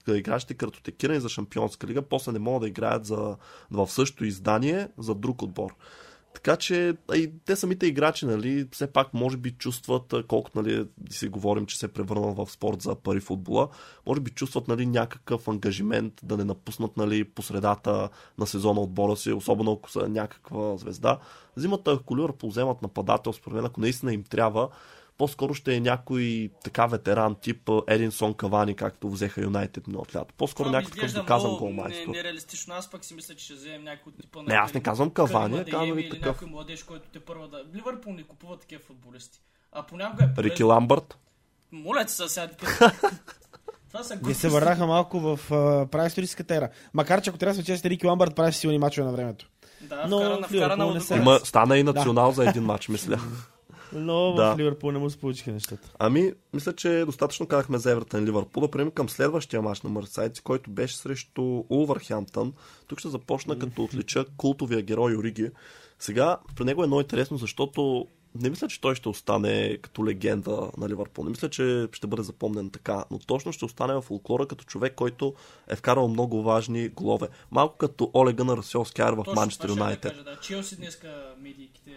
играчите картотекирани за Шампионска лига, после не могат да играят за, в същото издание за друг отбор. Така че и те самите играчи, нали, все пак може би чувстват, колкото нали, си говорим, че се е превърнал в спорт за пари футбола, може би чувстват нали, някакъв ангажимент да не напуснат нали, по средата на сезона отбора си, особено ако са някаква звезда. Зимата, ако Ливърпул вземат нападател, според мен, ако наистина им трябва, по-скоро ще е някой така ветеран, тип Единсон Кавани, както взеха Юнайтед миналото лято. По-скоро някакъв изглежда доказан голмайстор. не- Нереалистично. Аз пък си мисля, че ще вземем някой от типа на... Не, аз не казвам Кавани, казвам и такъв. някой младеж, който те първа да... Ливърпул не купува такива футболисти. А понякога е Рики. Ламбърт. Моля се сега. Това са Ние се върнаха малко в а, праисторическата ера. Макар, че ако трябва да сме чести, Рики Ламбърт прави силни мачове на времето. Да, Но вкара, на, в вкара на Ливърпул не се-. Има, стана и национал за един матч, мисля. Но Да. в Ливърпул не му се получиха нещата. Ами, мисля, че достатъчно казахме за Евертън Ливърпул. Да преминем към следващия мач на Мърсайци, който беше срещу Улвърхемптън. Тук ще започна като отлича култовия герой Ориги. Сега, при него е много интересно, защото не мисля, че той ще остане като легенда на Ливърпул. Не мисля, че ще бъде запомнен така, но точно ще остане в фолклора като човек, който е вкарал много важни голове. Малко като Оле Гънър Сьоскар в Манчестър Юнайтед. да. Челси днеска медийките,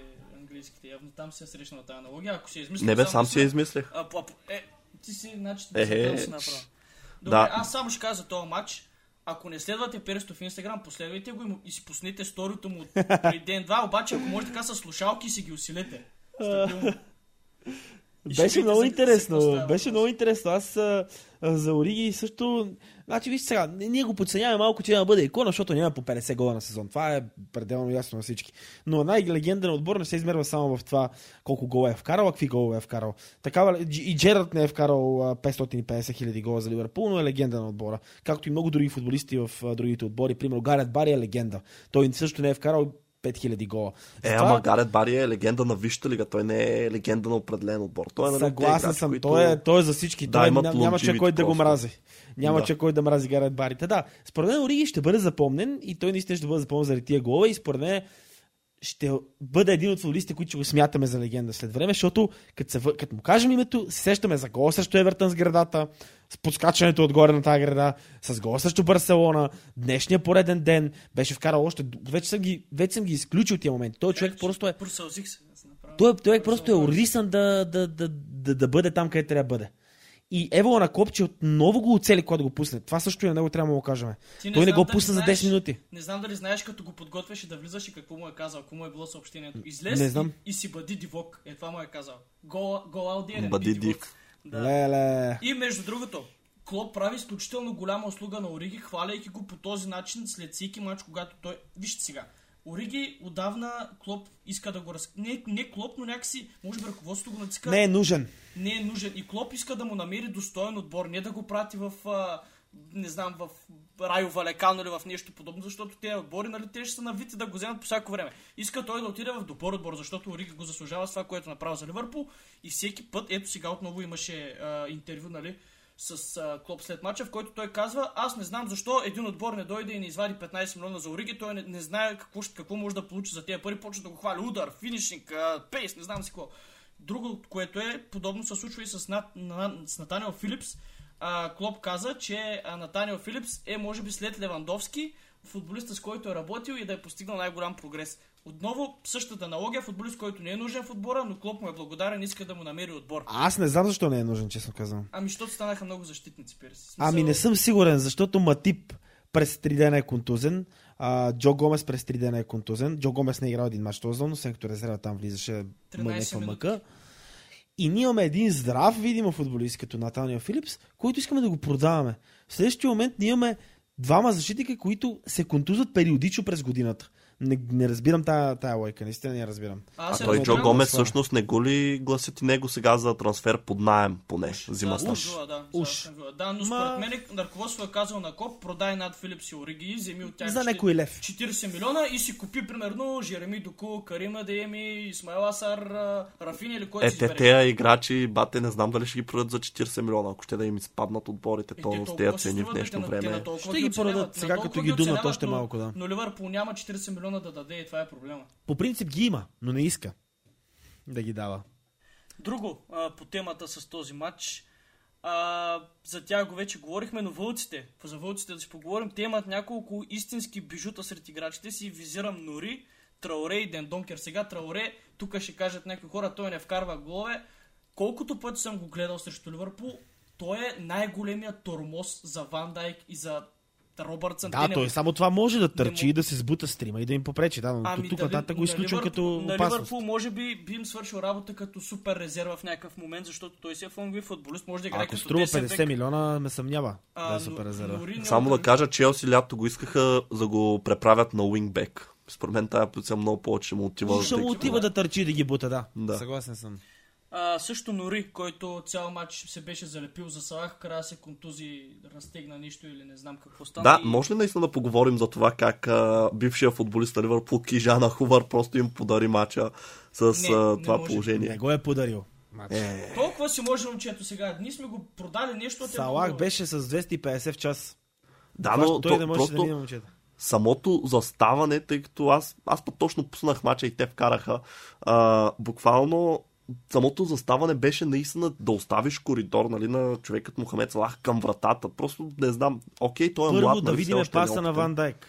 английските, явно там се е срещнала тази аналогия. Ако се измисли... Не бе, сам да си я измислях. А, по- е, ти си, значи, Е, ти си е, е, си. Добре, да. аз само ще кажа за този матч. Ако не следвате Пересто в Инстаграм, последвайте го и, си пуснете сторито му преди ден-два, обаче ако може така с слушалки си ги усилете. Стабилно. Беше много интересно. Беше много интересно. Аз а, а, за Ориги също... Значи, вижте сега, ние го подценяваме малко, че няма да бъде икона, защото няма по 50 гола на сезон. Това е пределно ясно на всички. Но най-легенден отбор не се измерва само в това колко гола е вкарал, а какви голове е вкарал. Такава, и Джерард не е вкарал а, 550 хиляди гола за Ливърпул, но е легенда на отбора. Както и много други футболисти в другите отбори. Примерно Гарет Бари е легенда. Той също не е вкарал 5000 гола. Е, Затова- ама Гарет Бари е легенда на Висшата лига. Той не е легенда на определен отбор. Той е на Съгласен съм. Той, е, той е за всички. Да, той имат ням, нямаше кой да го мрази. Няма Да. че кой да мрази Гарет Барите. Да, според мен Ориги ще бъде запомнен и той наистина ще бъде запомнен заради тия голове и според мен ще бъде един от футболистите, които ще го смятаме за легенда след време, защото като, се, като му кажем името, се сещаме за гол срещу Евертън с градата, с подскачането отгоре на тази града, с гол срещу Барселона, днешния пореден ден, беше вкарал още... Вече съм ги, вече съм ги изключил тия моменти. Той човек просто е... Аз направо. Той, той просто е орисан да, да, да, да, да бъде там, където трябва да бъде. И Ево на Копче отново го оцели, когато го пусне. Това също и на него трябва да му го кажем. Ти Той не го дали пусна за 10 знаеш- минути. Не знам дали знаеш, като го подготвяше да влизаш и какво му е казал, какво му е било съобщението. Излез Не знам. И, и си бъди дивок. Е, това му е казал. Гол, гол аудиерен. Бъди див. Да. Леле. И между другото, Клоп прави изключително голяма услуга на Ориги, хваляйки го по този начин след всеки матч, когато той... Вижте сега, Ориги отдавна Клоп иска да го раз... Не, не Клоп, но някакси, може би ръководството го натиска. Не е нужен. не е нужен. И Клоп иска да му намери достоен отбор, не да го прати в, а, не знам, в Райо Валекано или в нещо подобно, защото тези отбори, нали, те ще са навити да го вземат по всяко време. Иска той да отиде в добър отбор, защото Ориги го заслужава с това, което е направил за Ливърпул. И всеки път, ето сега отново имаше а, интервю, нали, с а, Клоп след мача, в който той казва, аз не знам защо един отбор не дойде и не извади 15 милиона за Ориги, той не, не знае какво, какво може да получи за тези пари, почва да го хвали удар, финишинг, пейс, не знам си какво. Друго, което е подобно се случва и с, Нат, на, с Натаниел Филипс. А, Клоп каза, че а, Натаниел Филипс е може би след Левандовски футболиста, с който е работил и да е постигнал най-голям прогрес. Отново същата аналогия, футболист, който не е нужен в отбора, но Клоп му е благодарен, иска да му намери отбор. Аз не знам защо не е нужен, честно казвам. Ами, защото станаха много защитници, Пирс. Ами не съм сигурен, защото Матип през 3 дена е контузен, а, Джо Гомес през 3 дена е контузен. Джо Гомес не е играл един мач този но след като резерва там влизаше 13 някаква мъка. И ние имаме един здрав, видимо футболист като Наталния Филипс, който искаме да го продаваме. В следващия момент ние имаме двама защитника, които се контузват периодично през годината. Не, не разбирам тая, тая лойка, наистина не я разбирам. А се той Джо Гомес това. всъщност не го ли гласят и него сега за трансфер под найем, поне зима да, уж. Да, Уж. Да, но Ма- според мен ръководството е казал на Коп, продай над Филипс и Ориги, вземи от тях За някой лев. 40 милиона и си купи примерно Жереми Доку, Карима Дееми, Исмайл Асар, а, Рафини или който Е, си те, тези играчи, бате, не знам дали ще ги продадат за 40 милиона, ако ще да им изпаднат отборите, Е, те то с толкова тези цени в днешно те те време. Ще ги продадат сега, като ги думат още малко, да. Но Ливърпул няма 40 милиона да даде и това е проблема. По принцип ги има, но не иска да ги дава. Друго а, по темата с този матч. А, за тях го вече говорихме, но вълците, за вълците да си поговорим, те имат няколко истински бижута сред играчите си. Визирам Нори, Трауре и Дендонкер. Сега Трауре, тук ще кажат някои хора, той не вкарва голове. Колкото пъти съм го гледал срещу Ливърпул, той е най-големият тормоз за Ван Дайк и за Робъртсън. Да, те той не... само това може да търчи не и да се сбута стрима и да им попречи. Да, но Ами, тук дали- нататък го изключвам като на опасност. Ливърпул може би би им свършил работа като супер резерва в някакъв момент, защото той си е флангови футболист, може да играе Ако като струва 10 50 бек. милиона, ме съмнява А, да е но- супер резерва. Нори не Само да кажа, Челси лято го искаха да го преправят на уингбек. Според мен тази позиция много повече му отива. Ще му отива да търчи да ги бута, да. Да. Съгласен съм. А, също Нори, който цял матч се беше залепил за Салах, края се контузи, разтегна нещо или не знам какво стана. Да, и... може ли наистина да поговорим за това как а, бившия футболист на Ливърпул Кижана Хувър просто им подари мача с Не, а, не това може. положение? Не го е подарил. Мач. Е, Толкова си може момчето сега. Ние сме го продали нещо. те Салах беше с 250 в час. да, Това, но той то, не може просто да мине момчета. самото заставане, тъй като аз, аз път точно пуснах мача и те вкараха, а, буквално самото заставане беше наистина да оставиш коридор нали, на човек като Мохамед Салах към вратата. Просто не знам. Окей, той е Първо млад, да нали, видим е паса на. Ван Дайк.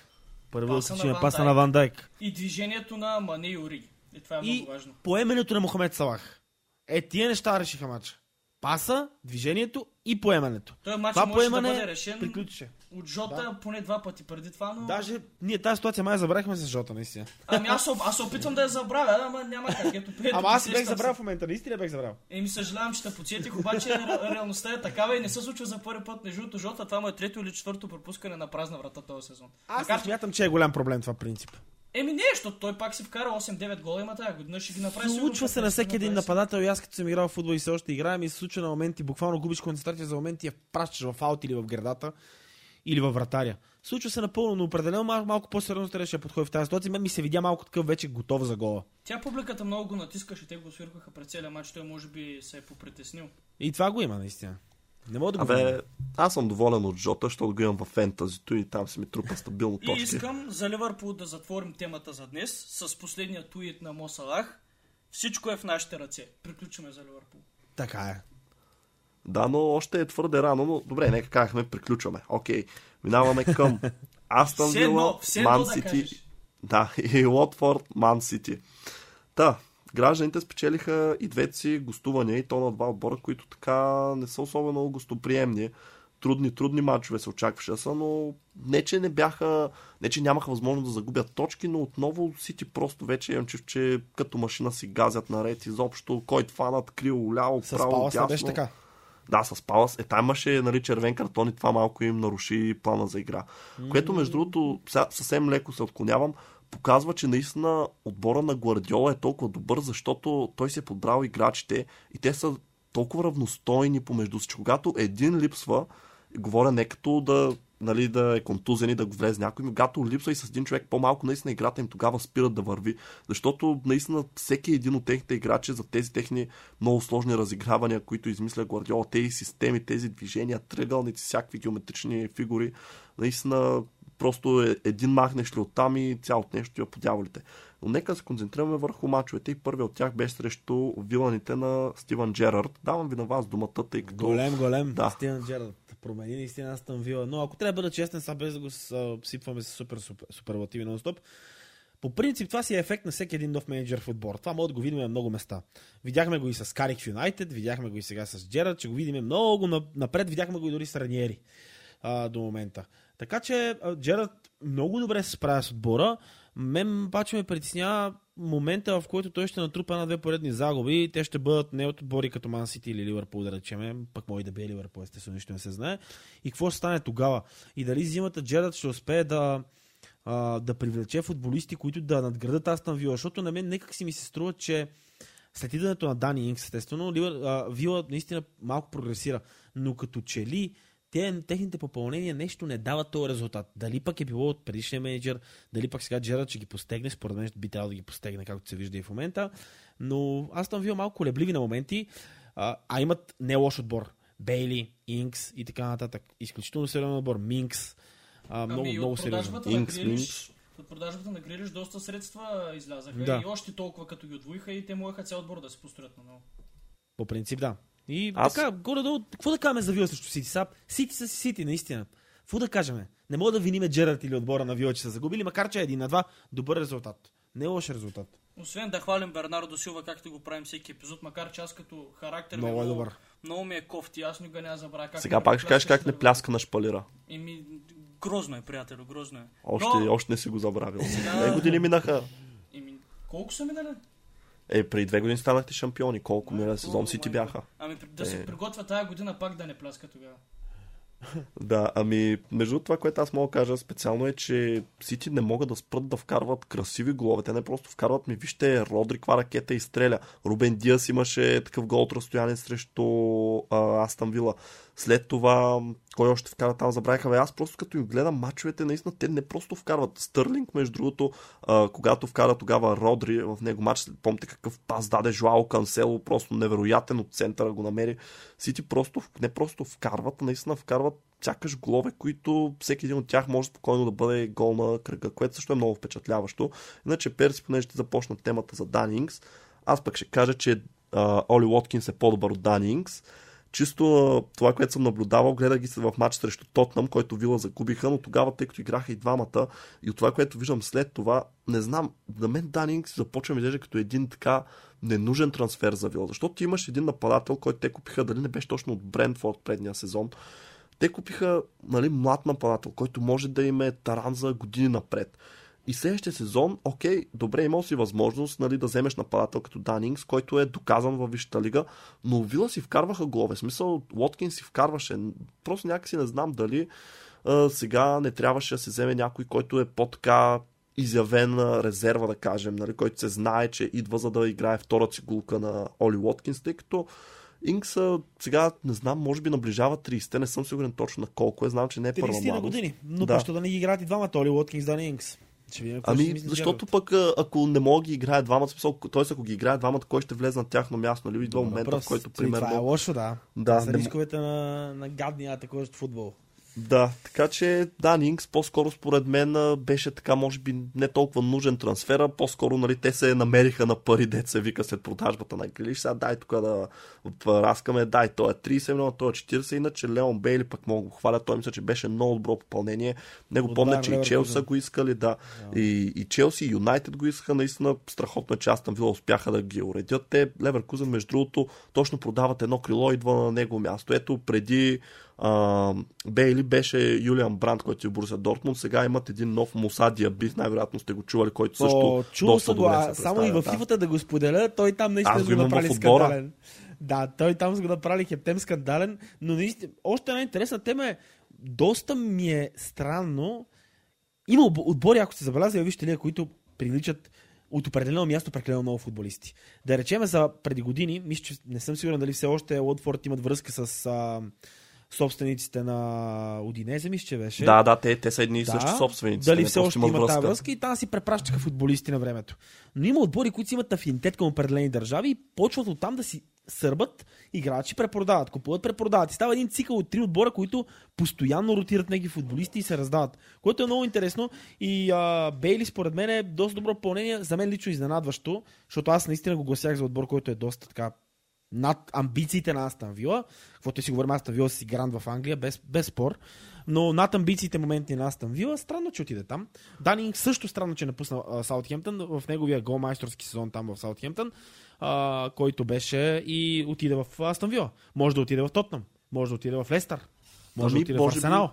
Първо да Паса на паса Дайк. на Ван Дайк. И движението на Мане и Ориги. И това е И много важно. поемането на Мохамед Салах. Е, тия неща решиха матча. Паса, движението и поемането. Той матч Това може да поемане бъде решен приключи. от Жота поне два пъти преди това, но... Даже ние тази ситуация май забравихме с Жота, наистина. Ами аз, аз се опитвам да я забравя, ама няма как. Ето, ето, Ама аз си бех сещам забравил в момента, наистина бех забравил. Еми съжалявам, че те подсетих, обаче ре- реалността е такава и не се случва за първи път. Между другото, Жота, това му е трето или четвърто пропускане на празна врата този сезон. Аз Макар, не смятам, че е голям проблем това принцип. Еми не, защото той пак си вкара 8-9 гола, има тази година, ще ги направи. Случва се 15, на всеки един 20. нападател и аз като съм играл в футбол и все още играем и се случва на моменти, буквално губиш концентрация за моменти я пращаш в аут или в градата или във вратаря. Случва се напълно, но определено мал- малко по-сериозно трябваше да подходи в тази ситуация. Мен ми се видя малко такъв вече готов за гола. Тя публиката много го натискаше, те го свиркаха пред целия матч, той може би се е попритеснил. И това го има наистина. Не мога да го Абе, аз съм доволен от Жота, защото го имам в фентазито и там си ми трупа стабилно И точки. искам за Ливърпул да затворим темата за днес с последния туит на Мо Салах. Всичко е в нашите ръце. Приключваме за Ливърпул. Така е. Да, но още е твърде рано, но добре, нека казахме, приключваме. Окей, минаваме към все едно Ман да Сити. Да, и Лотфорд, Ман Сити. Та, гражданите спечелиха и двете си гостувания и то на два отбора, които така не са особено гостоприемни. Трудни, трудни матчове се очакваше да са, но не, че не бяха, не, че нямаха възможност да загубят точки, но отново Сити просто вече имам чувство, че като машина си газят наред изобщо, който фанат крил, ляво, С право, дясно. беше така. Да, с Палас. Е, там имаше нали, червен картон и това малко им наруши плана за игра. Което, между другото, сега съвсем леко се отклонявам, показва, че наистина отбора на Гвардиола е толкова добър, защото той си е подбрал играчите и те са толкова равностойни помежду си, че когато един липсва, говоря не като да, нали, да е контузен и да го влезе някой, когато липсва и с един човек по-малко, наистина играта им тогава спират да върви. Защото наистина всеки един от техните играчи за тези техни много сложни разигравания, които измисля Гвардиола, тези системи, тези движения, тръгълници, всякакви геометрични фигури, наистина просто е, един махнеш ли оттам и цялото нещо тива по дяволите. Но нека се концентрираме върху мачовете и първият от тях беше срещу виланите на Стивън Джерард. Давам ви на вас думата, тъй като... Голем, голем. Да. Стивен Джерард. Промени наистина Астън Вила. Но ако трябва да бъда честен, сега без да го сипваме с супер, супер суперлативи нон-стоп, по принцип това си е ефект на всеки един нов менеджер в отбор. Това може да го видим на много места. Видяхме го и с Карик в Юнайтед, видяхме го и сега с Джерард, че го видим много на- напред, видяхме го и дори с Раниери а, до момента. Така че Джерард много добре се справя с отбора. Мен обаче ме притеснява момента, в който той ще натрупа на две поредни загуби. Те ще бъдат не от отбори като Ман Сити или Ливърпул, да речеме. Пък може да бе Ливърпул, естествено, нищо не се знае. И какво ще стане тогава? И дали зимата Джерард ще успее да, да привлече футболисти, които да надградат Астан Вила, защото на мен некак си ми се струва, че след идването на Дани Инкс, естествено, Вила наистина малко прогресира, но като че ли те, техните попълнения нещо не дават този резултат. Дали пък е било от предишния менеджер, дали пък сега Джерард ще ги постегне, според мен би трябвало да ги постегне, както се вижда и в момента. Но аз там вил малко колебливи на моменти, а, а имат не лош отбор. Бейли, Инкс и така нататък. Изключително сериозен отбор. Минкс. А, много, ами, много сериозен. продажбата на Инкс, Минкс. от продажбата на Грилиш доста средства излязаха Да. и още толкова като ги отвоиха и те могаха цял отбор да се построят на ново. По принцип, да. И Аз- така, горе-долу, какво да кажем за Вила срещу Сити? Са, Сити са си Сити, наистина. Какво да кажем? Не мога да виниме Джерард или отбора на Вила, че са загубили, макар че е един на два. Добър резултат. Не е лош резултат. Освен да хвалим Бернардо Силва, както го правим всеки епизод, макар че аз като характер ми Много е добър. много ми е кофти, аз никога няма забравя как Сега ме пак ще кажеш как не пляска на шпалира. Еми, грозно е, приятелю, грозно е. Още, Но, още не си го забравил. Сега- Две години минаха. еми, колко са минали? Е, преди две години станахте шампиони. Колко миналия сезон си ти бяха? Ами да се Е. приготвя тая година пак да не пляска тогава. Да, ами между това, което аз мога да кажа специално е, че Сити не могат да спрат да вкарват красиви голове. Те не просто вкарват ми, вижте, Родри каква ракета изстреля. Рубен Диас имаше такъв гол от разстояние срещу а, Астан Вила. След това, кой още вкара там, забравиха. Аз просто като им гледам мачовете, наистина те не просто вкарват. Стърлинг, между другото, а, когато вкара тогава Родри в него матч, помните какъв пас даде Жуао Кансело, просто невероятен от центъра го намери. Сити просто, не просто вкарват, наистина вкарват сякаш голове, които всеки един от тях може спокойно да бъде гол на кръга, което също е много впечатляващо. Иначе Перси, понеже ще започна темата за Данингс, аз пък ще кажа, че а, Оли Уоткинс е по-добър от Данингс. Чисто това, което съм наблюдавал, гледах ги се в матч срещу Тотнам, който Вила загубиха, но тогава, тъй като играха и двамата, и от това, което виждам след това, не знам, на мен Данингс започва ми изглежда като един така ненужен трансфер за Вила, защото ти имаш един нападател, който те купиха, дали не беше точно от Брентфорд предния сезон, те купиха нали, млад нападател, който може да им е таран за години напред. И следващия сезон, окей, добре, имал си възможност нали, да вземеш нападател като Данингс, който е доказан във Висшата лига, но Вила си вкарваха голове. В смисъл, Лоткин си вкарваше. Просто някакси не знам дали а, сега не трябваше да се вземе някой, който е по-така изявена резерва, да кажем, нали, който се знае, че идва за да играе втора цигулка на Оли Уоткинс, тъй като Инкс сега, не знам, може би наближава 30, не съм сигурен точно на колко е, знам, че не е първа 30 на младост. години. Но Да. да не ги играят и двамата, Оли Уоткинс, Дани Инкс? Ще видим ще Ами, мисли защото пък ако не мога ги играе двамата, смисъл, т.е. ако ги играе двамата, кой ще влезе на тяхно място, нали? Добър момента, в който Нали, Това е примерно... лошо, да. Да, не рисковете на, на гадния атакуващ футбол. Да, така че Данингс по-скоро според мен беше така, може би не толкова нужен трансфер, а по-скоро нали, те се намериха на пари, дет се вика след продажбата на Грилиш. Сега дай тук да разкаме, дай, той е 30 милиона, той е 40, иначе Леон Бейли пък мога го хваля, той мисля, че беше много добро попълнение. Него От помня, Байер че и Леверкузен. Челси са го искали, да. И, и Челси, и Юнайтед го искаха, наистина страхотно, е, че Астан Вила успяха да ги уредят. Те, Леверкузен, между другото, точно продават едно крило, идва на него място. Ето, преди а, Бейли беше Юлиан Бранд, който е в Бурса Дортмунд. Сега имат един нов Муса Диаби, най-вероятно сте го чували, който също чувал доста съм го, а се само и в да. фифата да го споделя, той там наистина Аз го го отбора. скандален. Да, той там го направили хептем скандален, но наистина, още една интересна тема е, доста ми е странно, има отб- отбори, ако сте забелязали, вижте ли, които приличат от определено място прекалено много футболисти. Да речеме за преди години, мисля, че не съм сигурен дали все още Уотфорд имат връзка с а, собствениците на Одинезе, мисля, че беше. Да, да, те, те са едни и същи собственици. Дали все още има тази връзка и там си препращаха футболисти на времето. Но има отбори, които си имат афинитет към определени държави и почват оттам да си сърбат играчи, препродават, купуват, препродават. И става един цикъл от три отбора, които постоянно ротират неги футболисти и се раздават. Което е много интересно. И а, Бейли, според мен, е доста добро попълнение. За мен лично изненадващо, защото аз наистина го гласях за отбор, който е доста така над амбициите на Астан Вила. Каквото си говорим, Астан Вила си гранд в Англия, без, без спор. Но над амбициите моменти на Астан Вила, странно, че отиде там. Данинг също странно, че напусна а, Саутхемптън в неговия голмайсторски сезон там в Саутхемптън, който беше и отиде в Астан Вила. Може да отиде в Тотнам, може да отиде в Лестър, може Ами, да отиде в може би- Арсенал.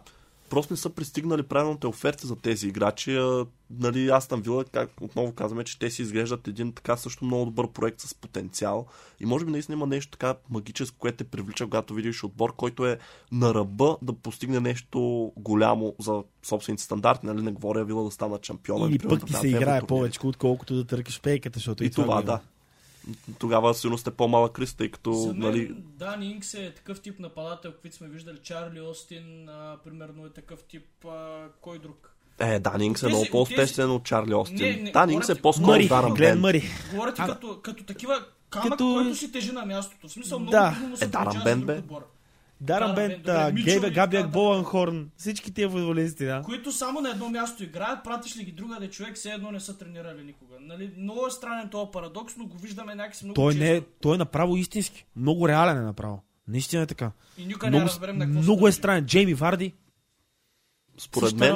Просто не са пристигнали правилните оферти за тези играчи. А, нали, аз там вила, как отново казваме, че те си изглеждат един така също много добър проект с потенциал. И може би наистина има нещо така магическо, което те привлича, когато видиш отбор, който е на ръба да постигне нещо голямо за собствените стандарти. Нали, не говоря вила да станат шампиона. Или пък ти се играе повече, отколкото да търкаш пейката, защото И това, го има. да. Тогава сигурно сте по-малък риск, тъй като За мен, нали, Дани Инкс е такъв тип нападател, каквито сме виждали. Чарли Остин, а, примерно, е такъв тип. А, кой друг? Е, Данингс е Тези- много тези- по-успешен от Чарли Остин. Не, не, Данингс говоря е по-скоро Дарън Глен. Мъри. А- като, като такива камък, Като- който си тежи на мястото. В смисъл, много Да. трудно му се Е, Дарън получава Бен, бе. отбор. Дарън Да, Бент, добре, а, Мичел Гейбе, и Габиак, така, Боланхорн, всички тия футболисти, да. които само на едно място играят, пратиш ли ги другаде човек, все едно не са тренирали никога. Нали? Много е странен този парадокс, но го виждаме някакси много Той, често. не, е- той е направо истински. Много реален е направо. Наистина е така. И никога не Много, разберем на какво се много е странен. Джейми Варди. Според мен.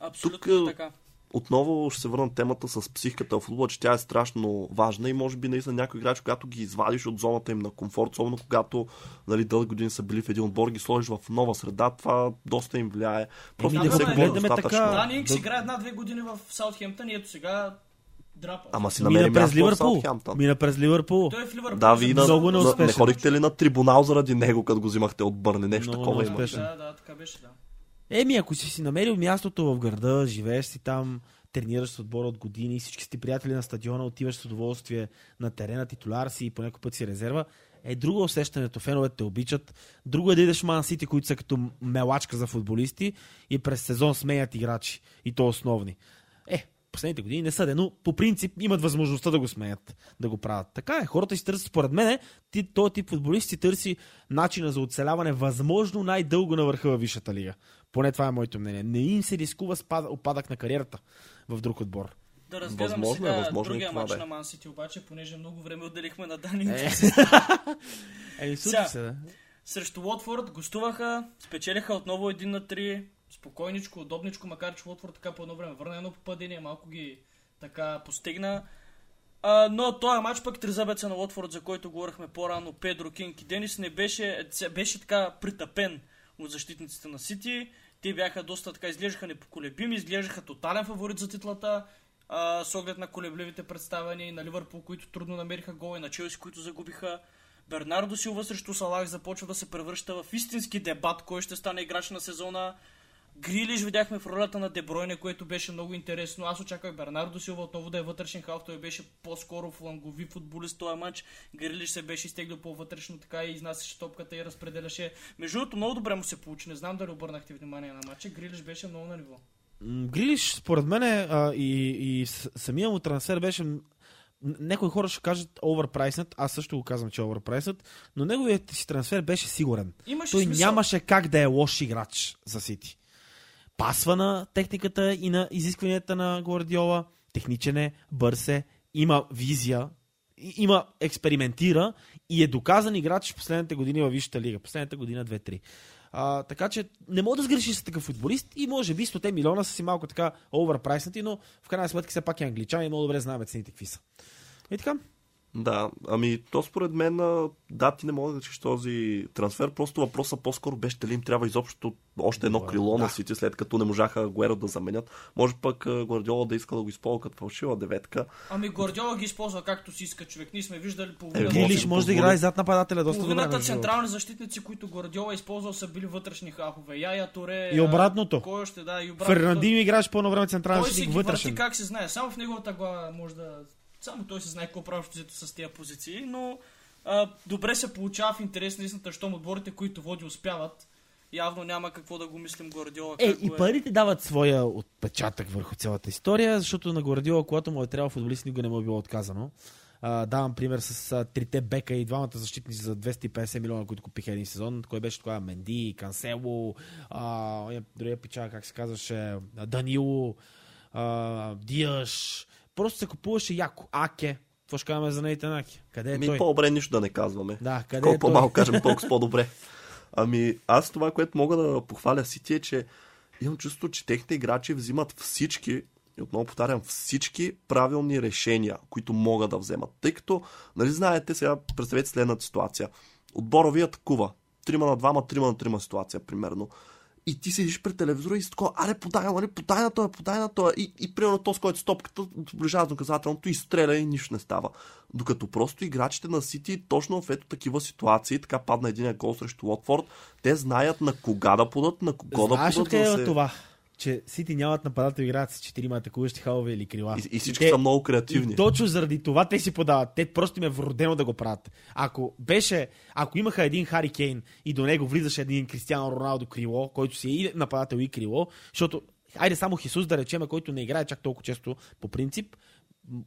Абсолютно Тук, така. Отново ще се върна на темата с психиката в футбола, че тя е страшно важна и може би наистина някой играч, когато ги извадиш от зоната им на комфорт, особено когато нали, дълги години са били в един отбор, ги сложиш в нова среда, това доста им влияе. Просто Еми, не да се го говори гледаме достатъчно. така. Да, Нингс да- играе една-две години в Саутхемптън и ето сега драпа. Ама си Мина намери през място в Ливърпул. Мина през Ливърпул. Той е в Ливърпул. Да, вие на, Много неуспешен. не ходихте ли на трибунал заради него, като го взимахте от Бърни? Нещо Много такова има. неуспешен. Да, да, така беше, да. Еми, ако си си намерил мястото в града, живееш си там, тренираш с отбора от години, всички си ти приятели на стадиона, отиваш с удоволствие на терена, титуляр си и по някой път си резерва, е друго усещането. Феновете те обичат. Друго е да идеш в Ман Сити, които са като мелачка за футболисти и през сезон смеят играчи. И то основни. Е, последните години не са, но по принцип имат възможността да го смеят, да го правят. Така е, хората си търсят, според мен, ти, този тип футболист си търси начина за оцеляване възможно най-дълго на върха във Висшата лига. Поне това е моето мнение. Не им се рискува спад, опадък на кариерата в друг отбор. Да разгледам Възможно е, сега възможно и другия това матч е. на Ман Сити, обаче, понеже много време отделихме на Дани. Е. Сега. се, да. Срещу Уотфорд гостуваха, спечелиха отново 1 на 3, спокойничко, удобничко, макар че Уотфорд така по едно време върна едно попадение, малко ги така постигна. А, но този матч пък тризабеца на Уотфорд, за който говорихме по-рано, Педро, Кинг и Денис, не беше, беше така притъпен от защитниците на Сити. Те бяха доста така, изглеждаха непоколебими, изглеждаха тотален фаворит за титлата, а, с оглед на колебливите представяния на Ливърпул, които трудно намериха гол и на Челси, които загубиха. Бернардо Силва срещу Салах започва да се превръща в истински дебат, кой ще стане играч на сезона. Грилиш видяхме в ролята на Дебройне, което беше много интересно. Аз очаквах Бернардо Силва отново да е вътрешен халф. Той беше по-скоро флангови футболист този матч. Грилиш се беше изтеглил по-вътрешно така и изнасяше топката и разпределяше. Между другото, много добре му се получи. Не знам дали обърнахте внимание на матча. Грилиш беше много на ниво. Грилиш, според мен, и, и самия му трансфер беше... Някои хора ще кажат оверпрайснат, аз също го казвам, че е оверпрайснат, но неговият си трансфер беше сигурен. Имаше Той смисъл. нямаше как да е лош играч за Сити. Пасва на техниката и на изискванията на Гвардиола, техничен е, бърз е, има визия, има, експериментира и е доказан играч в последните години във Висшата лига. Последната година 2-3. А, така че не мога да сгрешиш с такъв футболист и може би 100 милиона са си малко така оверпрайснати, но в крайна сметка все пак е англичан и много добре знаем цените какви са. И така. Да, ами то според мен, да, ти не мога да решиш този трансфер, просто въпросът по-скоро беше дали им трябва изобщо още едно Да, крило на да. Сити, след като не можаха Гуеро да заменят. Може пък а, Гвардиола да иска да го използва като фалшива деветка. Ами Гвардиола ги използва както си иска човек. Ние сме виждали Е, половината. Гилиш може да позволи. играе зад нападателя доста добре. Половината между другото. централни защитници, които Гвардиола е използвал, са били вътрешни хахове. Яя Торе. И обратното. Кой още, да, и обратното. Фернандинho играеше по едно време централен Той си защитник ги върти вътрешен. как се знае. Само в неговата глава може да... Само той се знае какво прави с тези позиции, но а, добре се получава в интерес на истината, щом отборите, които води, успяват. Явно няма какво да го мислим Гвардиола. Е, и го парите дават своя отпечатък върху цялата история, защото на Гвардиола, когато му е трябвал футболист, никога не му е било отказано. А, давам пример с а, трите бека и двамата защитници за 250 милиона, които купиха един сезон. Кой беше това? Менди, Кансело, а, е, другия пича, как се казваше, Данило, а, Диаш. Просто се купуваше яко. Аке. Какво ще казваме за Нейтан Аке? Къде е Ми той? по-добре нищо да не казваме. Да, къде Колко е по-малко кажем, толкова по-добре. Ами, аз това, което мога да похваля Сити е, че имам чувство, че техните играчи взимат всички, и отново повтарям, всички правилни решения, които могат да вземат. Тъй като, нали знаете, сега представете следната ситуация. Отбора ви атакува. Трима на двама, трима на трима ситуация, примерно. И ти седиш пред телевизора и си такова, аре, подай, нали, подай на това, подай на това. И, и примерно то, с който стопката доближава до наказателното и стреля и нищо не става. Докато просто играчите на Сити, точно в ето такива ситуации, така падна един гол срещу Лотфорд, те знаят на кога да подат, на кого да Знаеш подат. откъде за да е се... това? Че Сити нямат нападател, играят с четирима атакуващи халове или крила. И, и всички са много креативни. И точно заради това те си подават. Те просто им е вродено да го правят. Ако беше, ако имаха един Хари Кейн и до него влизаше един Кристиано Роналдо крило, който си е и нападател и крило, защото айде само Хисус да речеме, който не играе чак толкова често по принцип,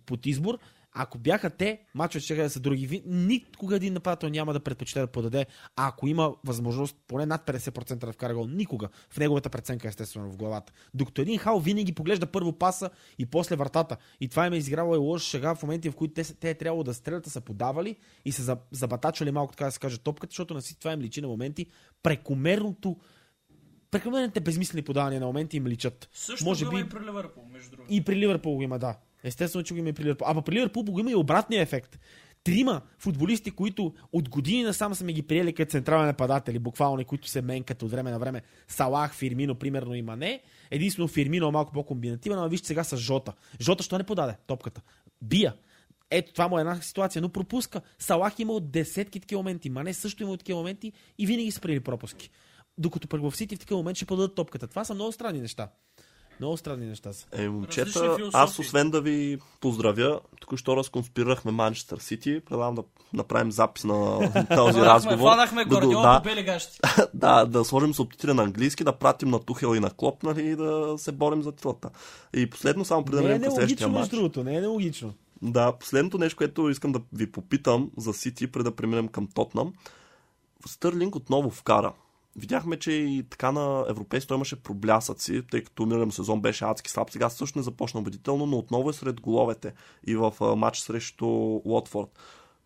под избор, ако бяха те, мачовете ще да са други. Никога един нападател няма да предпочита да подаде, а ако има възможност поне над 50% да вкара гол. Никога. В неговата преценка, естествено, в главата. Докато един хал винаги поглежда първо паса и после вратата. И това им е изиграло и лоша шега в моменти, в които те, те е трябвало да стрелят, а са подавали и са за- забатачвали малко, така да се каже, топката, защото на си това им личи на моменти прекомерното прекомерните безмислени подавания на моменти им личат. Също Може би- и при Ливърпул, между другото. И при Ливърпул има, да. Естествено, че го има и при Ливърпул. А при Ливърпул го има и обратния ефект. Трима футболисти, които от години насам сме ги приели като централни нападатели, буквално, които се менкат от време на време. Салах, Фирмино, примерно и Мане. Единствено Фирмино е малко по-комбинативен, но вижте сега с Жота. Жота, що не подаде топката? Бия. Ето, това му е една ситуация, но пропуска. Салах има от десетки такива моменти, Мане също има от такива моменти и винаги са приели пропуски. Докато пък в Сити в такъв момент ще подадат топката. Това са много странни неща. Много странни неща са. Е, момчета, аз освен да ви поздравя, току-що разконспирахме Манчестър Сити. Предлагам да направим запис на този разговор. фанахме да, да, гащи. да, да сложим субтитри на английски, да пратим на Тухел и на Клоп, нали, и да се борим за тилата. И последно, само преди да Не е минем към следващия нелогично, матч. другото. Не е нелогично. Да, последното нещо, което искам да ви попитам за Сити, преди да преминем към Тотнам. Стърлинг отново вкара. Видяхме, че и така на европейство имаше проблясъци, тъй като миналия сезон беше адски слаб. Сега също не започна убедително, но отново е сред головете и в матч срещу Уотфорд.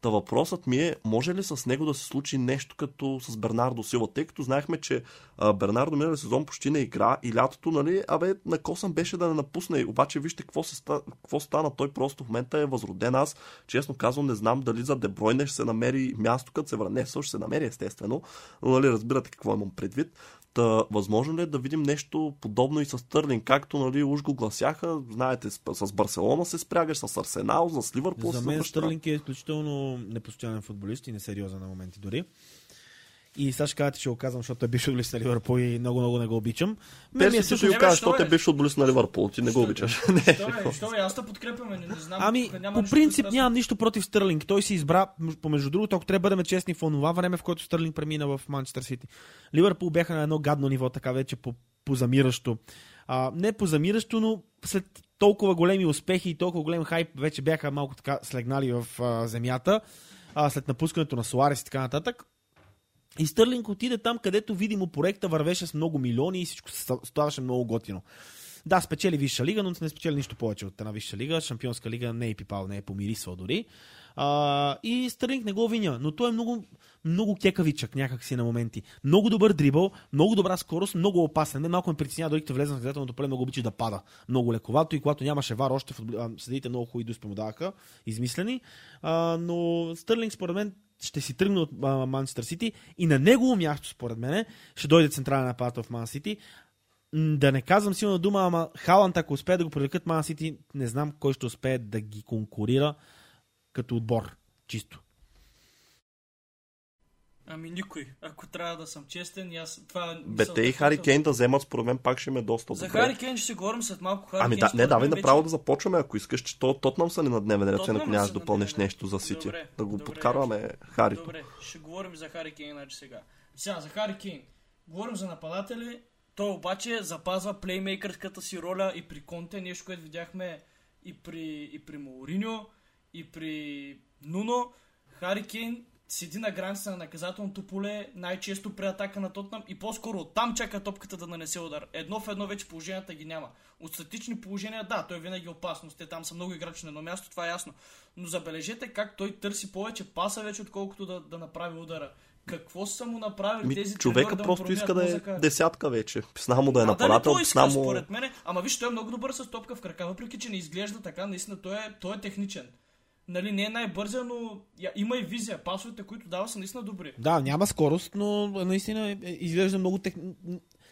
Та въпросът ми е, може ли с него да се случи нещо като с Бернардо Сила, тъй като знаехме, че а, Бернардо миналия сезон почти не игра и лятото, нали, абе, накосан беше да не напусне. Обаче вижте какво, се, какво стана. Той просто в момента е възроден. Аз, честно казвам, не знам дали за Дебройне ще се намери място, като се върне. Ще се намери, естествено. Но, нали, разбирате какво имам предвид. Та, възможно ли е да видим нещо подобно и с Търлин, както нали, уж го гласяха, знаете, с, с Барселона се спрягаш, с Арсенал, с Ливърпул За мен. Стърлинг е изключително непостоянен футболист и несериозен на моменти дори. И сега ще кажете, че го казвам, защото е бивш футболист на Ливърпул и много-много не го обичам. Мен ми е също... ще го що защото е? е бивш футболист на Ливърпул, ти не го е? обичаш. Не, Що е, що е, аз те подкрепяме, не, не знам. Ами, по принцип нямам нищо против Стърлинг. Той си избра, помежду другото, ако трябва да бъдем честни, в онова време, в което Стърлинг премина в Манчестър Сити. Ливърпул бяха на едно гадно ниво, така вече по, позамиращо. А, не позамиращо, но след толкова големи успехи и толкова голем хайп вече бяха малко така слегнали в а, земята, а, след напускането на Суарес и така нататък. И Стърлинг отиде там, където видимо проекта вървеше с много милиони и всичко ставаше много готино. Да, спечели Висша лига, но не спечели нищо повече от една Висша лига. Шампионска лига не е пипал, не е помирисвал дори. А, и Стърлинг не го виня, но той е много, много кекавичък някакси на моменти. Много добър дрибъл, много добра скорост, много опасен. Мен малко ме притеснява, дори като влезе на наказателното поле, много обича да пада. Много лековато и когато нямаше вар, още а, съдиите много хубави дуспи измислени. А, но Стърлинг, според мен, ще си тръгне от Манчестър Сити и на негово място, според мен, ще дойде централен нападател в Ман Сити. Да не казвам силна дума, ама Халанд, ако успее да го привлекат Ман Сити, не знам кой ще успее да ги конкурира като отбор. Чисто. Ами никой. Ако трябва да съм честен, аз това... Бе, мисълта, те и Хари Кейн да вземат, според мен пак ще ме доста За. Хари Кейн ще си говорим след малко. Хари Ами Кейн, да, не, давай мен, направо вече- да започваме, ако искаш, че то Тотнам са ни на дневен ред, ако нямаш да ред. нещо за Сити. Добре, да го добре. подкарваме Харито. Добре, ще говорим за Хари Кейн значи сега. Сега, за Хари Кейн. Говорим за нападатели. Той обаче запазва плеймейкърската си роля и при Конте, нещо, което видяхме и при, и при Мауриньо, и при Нуно. Хари Кейн седи на границата на наказателното поле, най-често при атака на Тотнам и по-скоро оттам чака топката да нанесе удар. Едно в едно вече положенията ги няма. От статични положения, да, той винаги е опасност. Те там са много играчи на едно място, това е ясно. Но забележете как той търси повече паса вече, отколкото да, да направи удара. Какво са му направили Ми, тези човека да просто иска да е мозъка? десятка вече. Писна му да е нападател, той писна му... според мен. Ама виж, той е много добър с топка в крака, въпреки че не изглежда така, наистина той е, той е техничен. Нали, не е най-бързия, но има и визия. Пасовете, които дава, са наистина добри. Да, няма скорост, но наистина е- е- изглежда много тех...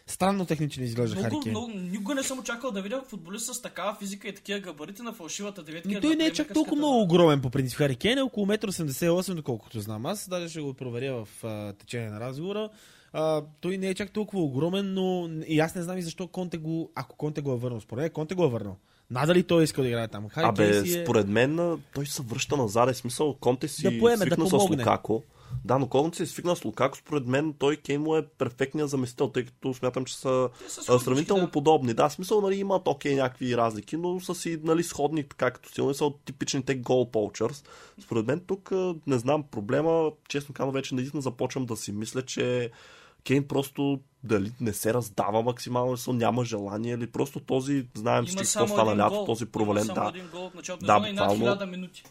странно технично изглежда Много, Кейн. много, никога не съм очаквал да видя футболист с такава физика и такива габарити на фалшивата деветка. На той не е чак толкова много огромен по принцип. Хари Кейн е около 1,88 м, доколкото знам. Аз даже ще го проверя в а, течение на разговора. А, той не е чак толкова огромен, но и аз не знам и защо Конте го, ако Конте го е върнал. Според Конте го е върнал. Надали той иска да играе там. Хари Абе, е... според мен той се връща назад. Е смисъл, Конте си Да поеме, да свикна с помогне. Лукако. Да, но Конте си свикна с Лукако. Според мен той Кейн му е перфектният заместител, тъй като смятам, че са са сравнително да. подобни. Да, смисъл, нали, имат окей някакви разлики, но са си нали, сходни така като силни са от типичните гол полчърс. Според мен тук, не знам, проблема, честно казвам, вече наистина започвам да си мисля, че Кейн просто дали не се раздава максимално, смисъл, няма желание или просто този, знаем всички само какво стана лято, този провален, да. един гол от началото Да, на и над буквално. 1000 минути.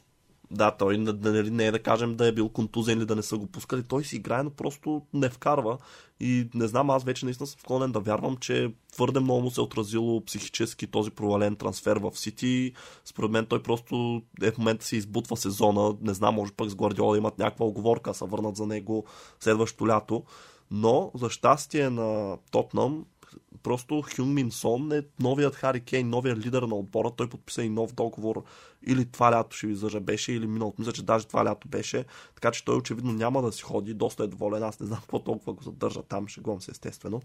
Да, той нали, не е да кажем да е бил контузен или да не са го пускали. Той си играе, но просто не вкарва. И не знам, аз вече наистина съм склонен да вярвам, че твърде много му се е отразило психически този провален трансфер в Сити. Според мен той просто е в момента си избутва сезона. Не знам, може пък с Гвардиола имат някаква оговорка, са върнат за него следващото лято. Но за щастие на Тотнам просто Хюн Мин Сон е новият Хари Кейн, новият лидер на отбора. Той подписа и нов договор. Или това лято ще ви излъжа беше, или миналото. Мисля, че даже това лято беше. Така че той очевидно няма да си ходи. Доста е доволен. Аз не знам какво толкова го задържа там. Шегувам се естествено.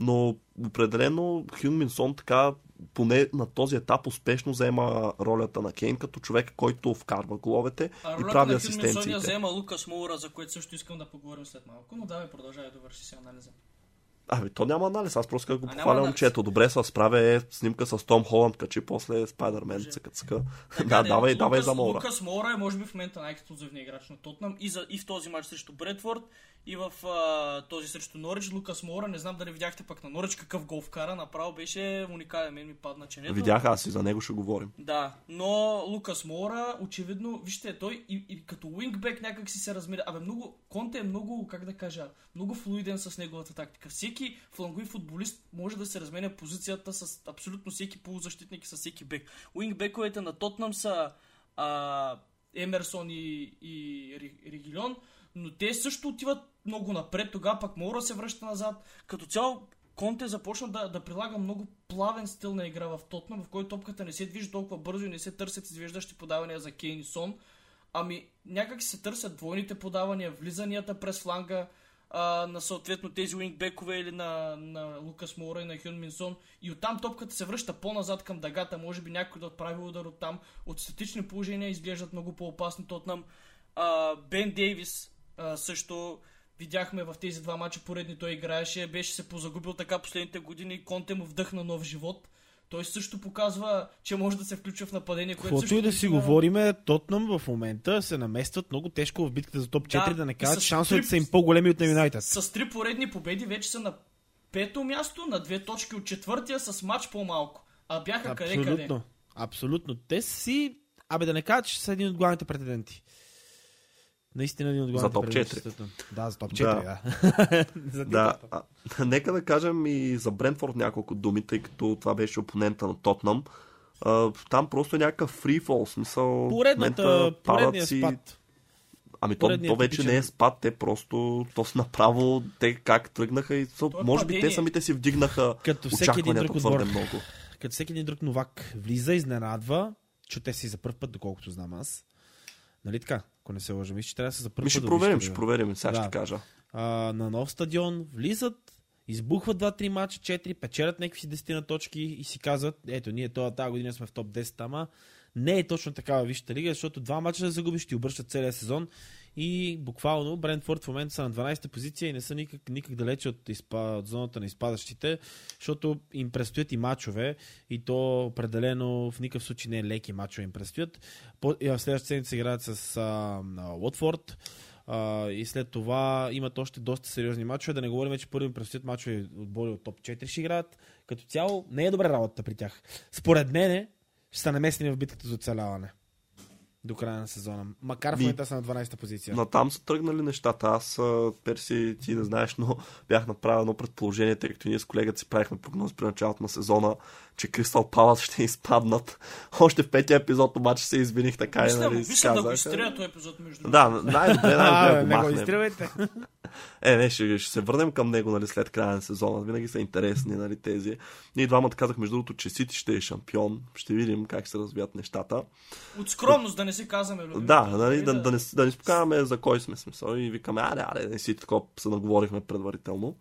Но определено Хюн Мин Сон така поне на този етап успешно взема ролята на Кейн като човек, който вкарва головете а и прави на асистенциите. Сон я взема Лукас Моура, за което също искам да поговорим след малко, но давай продължай да върши си анализа. Ами то няма анализ, аз просто го похваля момчето. Добре се справя е снимка с Том Холанд, качи после Спайдермен, цъка цъка. Да, де, давай, Лукас- давай за Мора. Лукас Мора е може би в момента най-експлозивният играч на Тотнам и, за, и в този матч срещу Бредфорд и в а, този срещу Норич. Лукас Мора, не знам дали видяхте пък на Норич какъв гол вкара, направо беше уникален, мен ми падна ченето. Видях аз и за него ще говорим. Да, но Лукас Мора, очевидно, вижте, той и, и като уингбек някак си се размеря. Абе, много, Конте е много, как да кажа, много флуиден с неговата тактика. Всеки флангови футболист може да се разменя позицията с абсолютно всеки полузащитник и с всеки бек. Уингбековете на Тотнам са а, Емерсон и, и Ригилон, но те също отиват много напред, тогава пък Мора се връща назад. Като цяло Конте започна да, да прилага много плавен стил на игра в Тотнам, в който топката не се движи толкова бързо и не се търсят извеждащи подавания за Кейн и Сон. Ами някак се търсят двойните подавания, влизанията през фланга а, на съответно тези уингбекове или на, на Лукас Мора и на Хюн Минсон. И оттам топката се връща по-назад към дъгата. Може би някой да отправи удар оттам. От статични положения изглеждат много по-опасни Тотнам. А, Бен Дейвис а, също видяхме в тези два мача поредни той играеше, беше се позагубил така последните години, Конте му вдъхна нов живот. Той също показва, че може да се включва в нападение, което Каквото също и да си наистина- говориме, Тотнам в момента се наместват много тежко в битката за топ 4, да, Да, не кажат, с шансовете три- са им по-големи от на Юнайтед. С три поредни победи вече са на пето място, на две точки от четвъртия, с матч по-малко. А бяха къде-къде. Абсолютно. Абсолютно. Те си, абе да не кажа, че са един от главните претенденти. Наистина един от главните топ претенденти. четири. Да, за топ 4, Да. да. за Да, а, нека да кажем и за Брентфорд няколко думи, тъй като това беше опонента на Тотнам. А, там просто е някакъв фрифол, смисъл. Поредната, поредния си- спад. Ами то, то вече типичен. не е спад, те просто, то са направо, те как тръгнаха и То е може би те самите си вдигнаха Като всеки един друг твърде отбор. много. Като всеки един друг новак влиза, изненадва, чуте си за първ път, доколкото знам аз. Нали така? Ако не се лъжа, мисля, че трябва да се за Ми ще да проверим, ще проверим, сега Да. ще кажа. а, на нов стадион, влизат, избухват 2-3 мача, 4, печелят някакви си 10 на точки и си казват, ето, ние това, тази година сме в топ 10, ама не е точно такава висшата лига, защото два мача да загубиш, ти обръщат целия сезон и буквално Брентфорд в момента са на 12-та позиция и не са никак, никак далече от, изпа, от зоната на изпадащите, защото им предстоят и мачове и то определено в никакъв случай не е леки мачове им предстоят. По, и в следващата седмица играят с а, Уотфорд, а, и след това имат още доста сериозни мачове. Да не говорим, че първи предстоят мачове отбори от топ 4 ще играят. Като цяло не е добра работата при тях. Според мен ще са намесени в битката за оцеляване. До края на сезона. Макар в момента са на 12-та позиция. На там са тръгнали нещата. Аз, Перси, ти не знаеш, но бях направил едно предположение, тъй като ние с колегата си правихме прогноз при началото на сезона, че Кристал Палас ще изпаднат. Още в петия епизод обаче се извиних така и Мисля, нали, си мисля да го казах. изстрия този епизод между Да, най-добре, най-добре го не го махнем. изтривайте. Е, не, ще, ще се върнем към него нали, след края на сезона. Винаги са интересни нали, тези. Ние двамата казах, между другото, че Сити ще е шампион. Ще видим как се развият нещата. От скромност да не си казваме любимото. Да, нали, да, да, да, не, да не спокаваме за кой сме смисъл и викаме, аре, аре, не си такова се наговорихме предварително.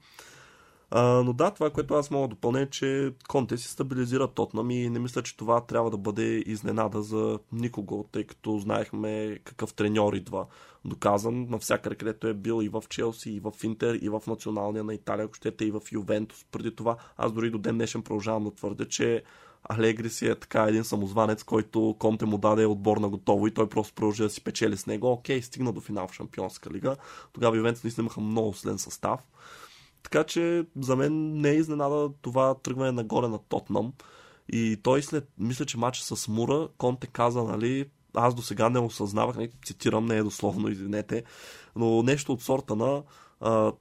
А, но да, това, което аз мога да допълня е, че Конте си стабилизира Тотнам и не мисля, че това трябва да бъде изненада за никого, тъй като знаехме какъв треньор идва. Доказан навсякъде, където е бил и в Челси, и в Интер, и в националния на Италия, ако щете, и в Ювентус. Преди това аз дори до ден днешен продължавам да твърдя, че Алегри си е така един самозванец, който Конте му даде отбор на готово и той просто продължи да си печели с него. Окей, стигна до финал в Шампионска лига. Тогава Ювентус наистина имаха много силен състав. Така че за мен не е изненада това тръгване нагоре на Тотнам. И той след, мисля, че матча с Мура, Конте каза, нали, аз до сега не осъзнавах, не цитирам, не е дословно, извинете, но нещо от сорта на а,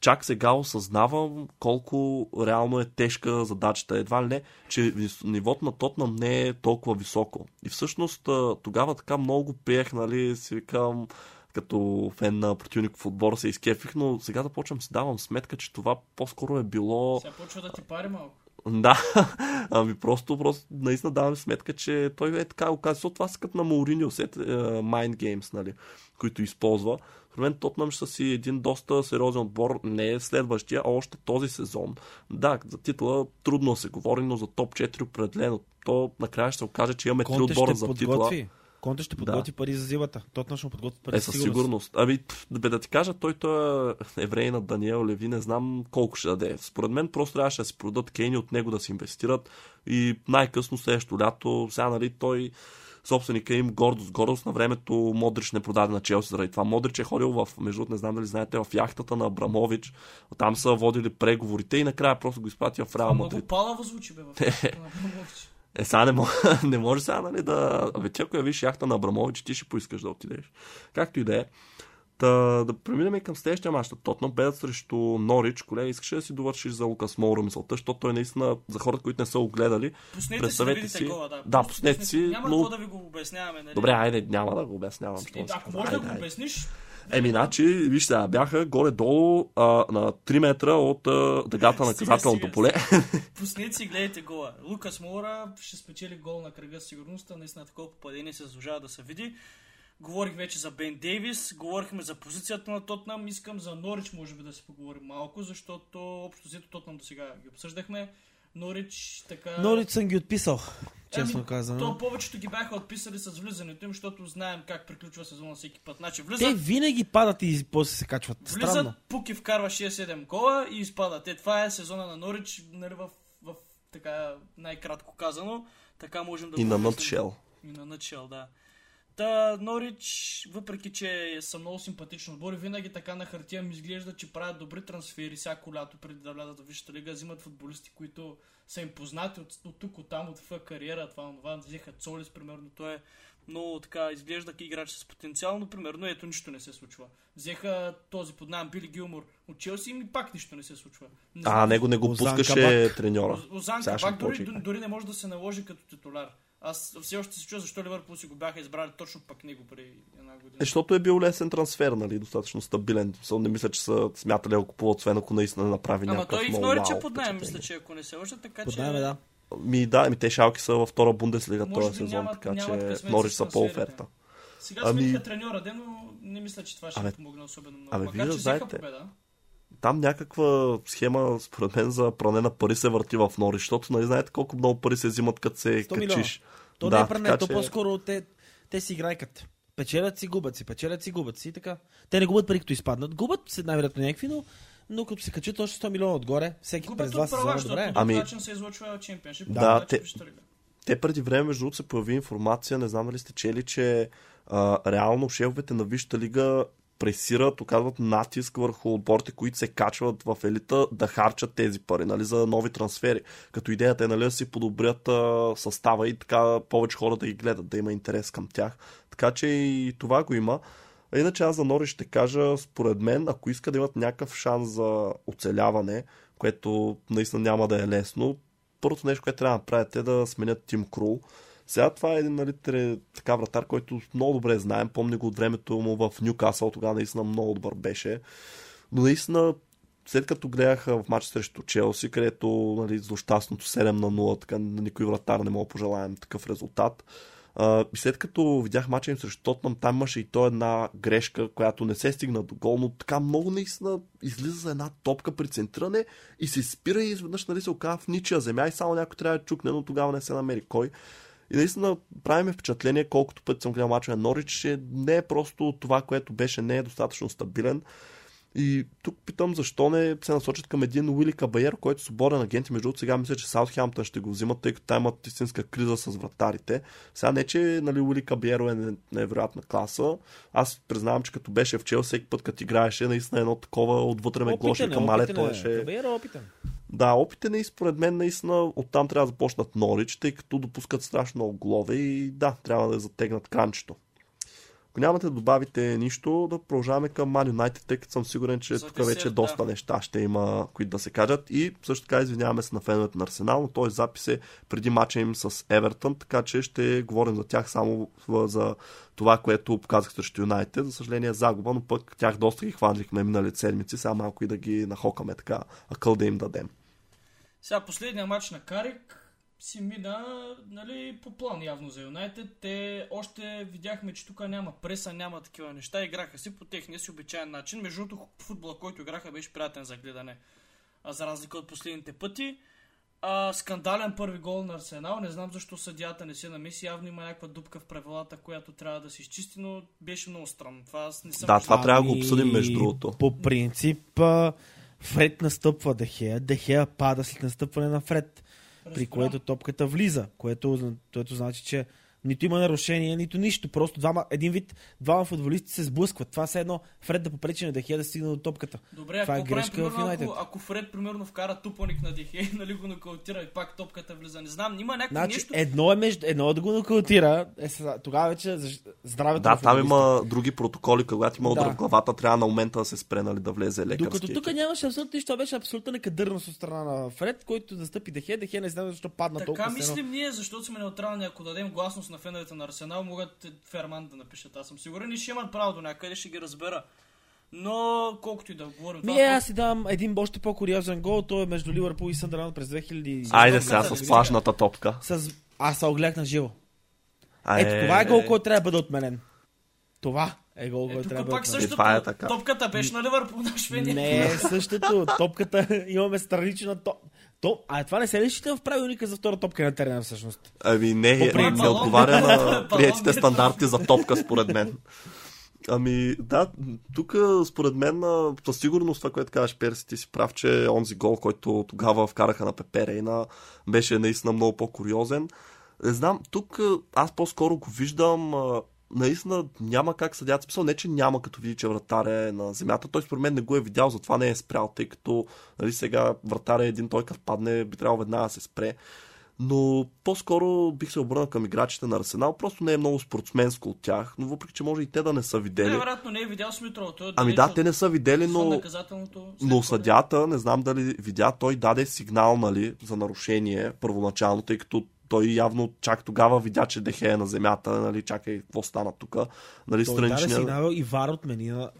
чак сега осъзнавам колко реално е тежка задачата. Едва ли не, че нивото на Тотнам не е толкова високо. И всъщност тогава така много приех, нали, си викам, като фен на противник в отбор се изкефих, но сега да почвам си давам сметка, че това по-скоро е било... Сега почва да ти пари малко. Да, ами просто, просто наистина давам сметка, че той е така оказва. Това са като на Мауриньо, сет, Mind Games, нали, които използва. В мен Тотнам ще си един доста сериозен отбор, не е следващия, а още този сезон. Да, за титла трудно се говори, но за топ 4 определено. То накрая ще се окаже, че имаме три отбора за титла. Конте ще подготви да. пари за зивата. Тотнам ще подготви пари е, със сигурност. Ами, бе да ти кажа, той, той е еврей на Даниел Леви, не знам колко ще даде. Според мен просто трябваше да си продадат Кейни от него да си инвестират и най-късно следващото лято, сега нали той собственика им гордост, гордост на времето Модрич не продаде на Челси заради това. Модрич е ходил в, между не знам дали знаете, в яхтата на Абрамович. Там са водили преговорите и накрая просто го изпратя в Реал Мадрид. Много палаво звучи бе в яхтата на Абрамович. Е, сега не, може, не може сега, нали, да... Ти ако я виж яхта на Абрамович, ти ще поискаш да отидеш. Както и да е. Та, да преминем към следващия мач. Тотно бедат срещу Норич. Колеги, искаш да си довършиш за Лукас Моуро мисълта, защото той наистина, за хората, които не са го гледали, пуснете представете си, да гола, да. Да, пуснете си. Няма но... да ви го обясняваме, нали? Добре, айде, няма да го обяснявам. Е, ако може да го обясниш, Еми, значи, вижте, бяха горе-долу а, на 3 метра от а, дъгата на наказателното поле. Пуснете си, гледайте гола. Лукас Мора ще спечели гол на кръга с сигурността. Наистина такова попадение се заслужава да се види. Говорих вече за Бен Дейвис, говорихме за позицията на Тотнам, искам за Норич може би да си поговорим малко, защото общо взето Тотнам до сега ги обсъждахме. Норич така... Норич съм ги отписал, честно ами, казано. То повечето ги бяха отписали с влизането им, защото знаем как приключва сезона всеки път. Значи, влизат, Те винаги падат и после се качват. Влизат, Странно. Пуки вкарва 6-7 гола и изпадат. Е, това е сезона на Норич, нали, в, в, така най-кратко казано. Така можем да И на Nutshell. И на Nutshell, да. Та, Норич, въпреки че са много симпатични отбори, винаги така на хартия ми изглежда, че правят добри трансфери всяко лято преди да влязат в Висшата лига, взимат футболисти, които са им познати от, от тук, от там, от в кариера, това, това, взеха Цолис, примерно, той е много така, изглежда играч с потенциал, но примерно ето нищо не се случва. Взеха този под нам Били Гилмор от Челси и пак нищо не се случва. Не а, него не го пускаше треньора. Озан Кабак дори, дори не може да се наложи като титуляр. Аз все още се чуя защо Ливърпул си го бяха избрали точно пък него преди една година. Е, защото е бил лесен трансфер, нали, достатъчно стабилен. Съм не мисля, че са смятали да го купуват, освен ако наистина направи Ама някакъв той и в Норича под найем, мисля, че ако не се лъжа, така Под че... найем, да. Ми да, ми те шалки са във втора Бундеслига този сезон, нямат- така нямат че Норич са по оферта. Сега Ами- смениха треньора, де, но не мисля, че това ще Абе- помогне особено много. абе, Макар, вие че взеха знаете, победа. Там някаква схема, според мен, за пране на пари се върти в Норич, защото нали знаете колко много пари се взимат, като се 100 милиона. качиш. То да, не е пране, то че- по-скоро те, те си играйкат. Печелят си, губят си, печелят си, губят си и така. Те не губят пари, като изпаднат. Губят се най-вероятно някакви, но, но като се качат още 100 милиона отгоре, всеки Губят през два сезона, защото добре. по Ами- начин се излъчва чемпионшип. Да, те- те... Те преди време, между другото, се появи информация, не знам дали сте чели, че а, реално шефовете на Висшата лига пресират, оказват натиск върху отборите, които се качват в елита, да харчат тези пари, нали, за нови трансфери. Като идеята е нали, да си подобрят а, състава и така повече хора да ги гледат, да има интерес към тях. Така че и това го има. А иначе аз за Нори ще кажа, според мен, ако иска да имат някакъв шанс за оцеляване, което наистина няма да е лесно, първото нещо, което трябва да направят е да сменят Тим Крул. Сега това е един нали, тре- така вратар, който много добре знаем. Помня го от времето му в Ньюкасъл, тогава наистина много добър беше. Но наистина, след като гледаха в матч срещу Челси, където нали, злощастното 7 на 0, така на никой вратар не мога да пожелаем такъв резултат. А, и след като видях мача им срещу Тотнам, там имаше и то една грешка, която не се стигна до гол, но така много наистина излиза за една топка при центриране и се спира и изведнъж нали, се оказва в ничия земя и само някой трябва да чукне, но тогава не се намери кой. И наистина прави ми впечатление, колкото пъти съм гледал мача на Норич, че не е просто това, което беше, не е достатъчно стабилен. И тук питам защо не се насочат към един Уили Кабайер, който е свободен агент. И Между другото, сега мисля, че Саутхемптън ще го взимат, тъй като там имат истинска криза с вратарите. Сега не, че нали, Уили Кабайеро е не- невероятна класа. Аз признавам, че като беше в Чел, всеки път, като играеше, наистина едно такова отвътре ме глоше към мале, той е. Кабейер е опитен. Да, опите не според мен наистина оттам трябва да започнат Норич, тъй като допускат страшно много голове и да, трябва да затегнат кранчето. Ако нямате да добавите нищо, да продължаваме към Man United, тъй като съм сигурен, че За тук вече десерт, доста да. неща ще има, които да се кажат. И също така извиняваме се на феновете на Арсенал, но този запис е преди мача им с Евертън, така че ще говорим за тях само за това, което показах срещу Юнайтед. За съжаление загуба, но пък тях доста ги хванлихме миналите седмици, сега малко и да ги нахокаме така, акъл да им дадем. Сега последния матч на Карик си мина нали, по план явно за Юнайтед. Те още видяхме, че тук няма преса, няма такива неща. Играха си по техния си обичайен начин. Между другото, футбола, който играха, беше приятен за гледане. А за разлика от последните пъти. А, скандален първи гол на Арсенал. Не знам защо съдията не се намеси. Явно има някаква дупка в правилата, която трябва да се изчисти, но беше много странно. Това аз не съм Да, това трябва да го обсъдим, между другото. По принцип, Фред настъпва Дехея, Дехея пада след настъпване на Фред, при което топката влиза, което, което значи, че нито има нарушение, нито нищо. Просто двама, един вид, двама футболисти се сблъскват. Това е едно Фред да попречи на Дехея да стигне до топката. Добре, Това е ако, правим, грешка в ако, ако Фред примерно вкара тупаник на Дехе, нали го нокаутира и пак топката влиза. Не знам, има някакво Значи, нещо. едно е между, едно е да го нокаутира, е, тогава вече здравето Да, на там има други протоколи, когато има удар Да. в главата, трябва на момента да се спре, нали, да влезе лекарски. Докато тук нямаше абсолютно нищо, това беше абсолютна некадърност от страна на Фред, който да стъпи Дехе. Дехе не знам защо падна Така толкова. все едно. мислим ние, защото сме неутрални. Ако дадем гласност на феновете на Арсенал, могат Ферман да напишат. Аз съм сигурен и ще имат право до някъде, ще ги разбера. Но колкото и да говорим. Ми, е, аз си давам един още по-куриозен гол. Той е между Ливърпул и Съндърланд през 2000. Айде сега с видя. флашната топка. С... Аз се огледах на живо. А, Ето, това е гол, който трябва да бъде отменен. Това е гол, който трябва да бъде същото. това е така. Топката беше на Ливърпул на Шведия. Не е същото. Топката имаме странична топ. То, а това не се ли счита в правилника за втора топка на терена всъщност? Ами не, По не, не отговаря на приятите е стандарти за топка, според мен. Ами, да, тук според мен със сигурност това, което казваш, Перси, ти си прав, че онзи гол, който тогава вкараха на Пепе Рейна, беше наистина много по-куриозен. Не знам, тук аз по-скоро го виждам, наистина няма как съдят. Смисъл, не, че няма като види, че вратаря е на земята. Той според мен не го е видял, затова не е спрял, тъй като нали, сега вратаря е един, той като падне, би трябвало веднага да се спре. Но по-скоро бих се обърнал към играчите на Арсенал. Просто не е много спортсменско от тях, но въпреки, че може и те да не са видели. Не, вероятно не е видял Смитрова. Той е Ами да, те не са видели, но, но съдята, не знам дали видя, той даде сигнал нали, за нарушение първоначално, тъй като той явно чак тогава видя, че Дехе е на земята, нали, чакай, какво стана тук. Нали, Той даде страничния... сигнал и Вар отмени на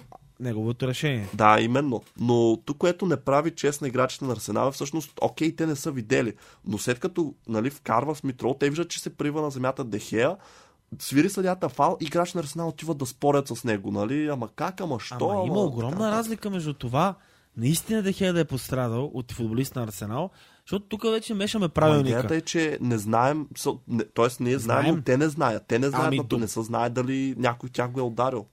неговото решение. Да, именно. Но тук, което не прави чест на играчите на Арсенал, всъщност, окей, те не са видели. Но след като нали, вкарва в Митро, те виждат, че се прива на земята Дехея, свири съдята фал, играч на Арсенал отиват да спорят с него, нали? Ама как, ама що? Ама има огромна така. разлика между това наистина Дехея да е пострадал от футболист на Арсенал, защото тук вече мешаме правилника. Идеята е, че не знаем, т.е. ние знаем, Знаем. но те не знаят. Те не знаят, Ами, ами, до- не са знае дали някой тях го е ударил.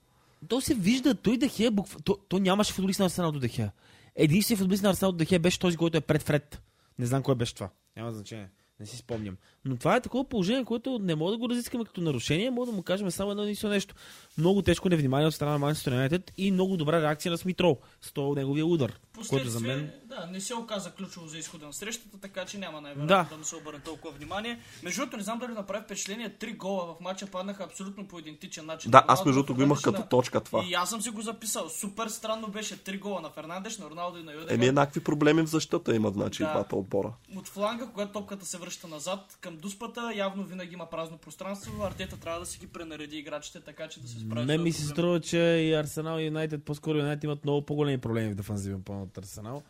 То се вижда, той Дехея, букв... то, то нямаше футболист на Арсенал до Дехея. Единственият футболист на Арсенал до Дехея беше този, който е пред Фред. Не знам кой беше това. Няма значение. Не си спомням. Но това е такова положение, което не мога да го разискаме като нарушение, мога да му кажем само едно единствено нещо. Много тежко невнимание от страна на Манчестър Юнайтед и много добра реакция на Смитрол с този неговия удар, който за мен Да, не се оказа ключово за изхода на срещата, така че няма най-вероятно Да. да. му се обърне толкова внимание. Между другото, не знам дали направи впечатление, три гола в матча паднаха абсолютно по идентичен начин. Да, аз между другото го имах като точка това. И аз съм си го записал. Супер странно беше три гола на Фернандеш, на Роналдо и на Юдега. Еми еднакви проблеми в защита имат, значи, Да. двата отбора. От фланга, когато топката се връща назад към дуспата, явно винаги има празно пространство. Артета трябва да си ги пренареди играчите, така че да се справи. този ми се струва, че и Арсенал и Юнайтед, по-скоро Юнайтед имат много по-големи проблеми в дефанзивен план от Арсенал.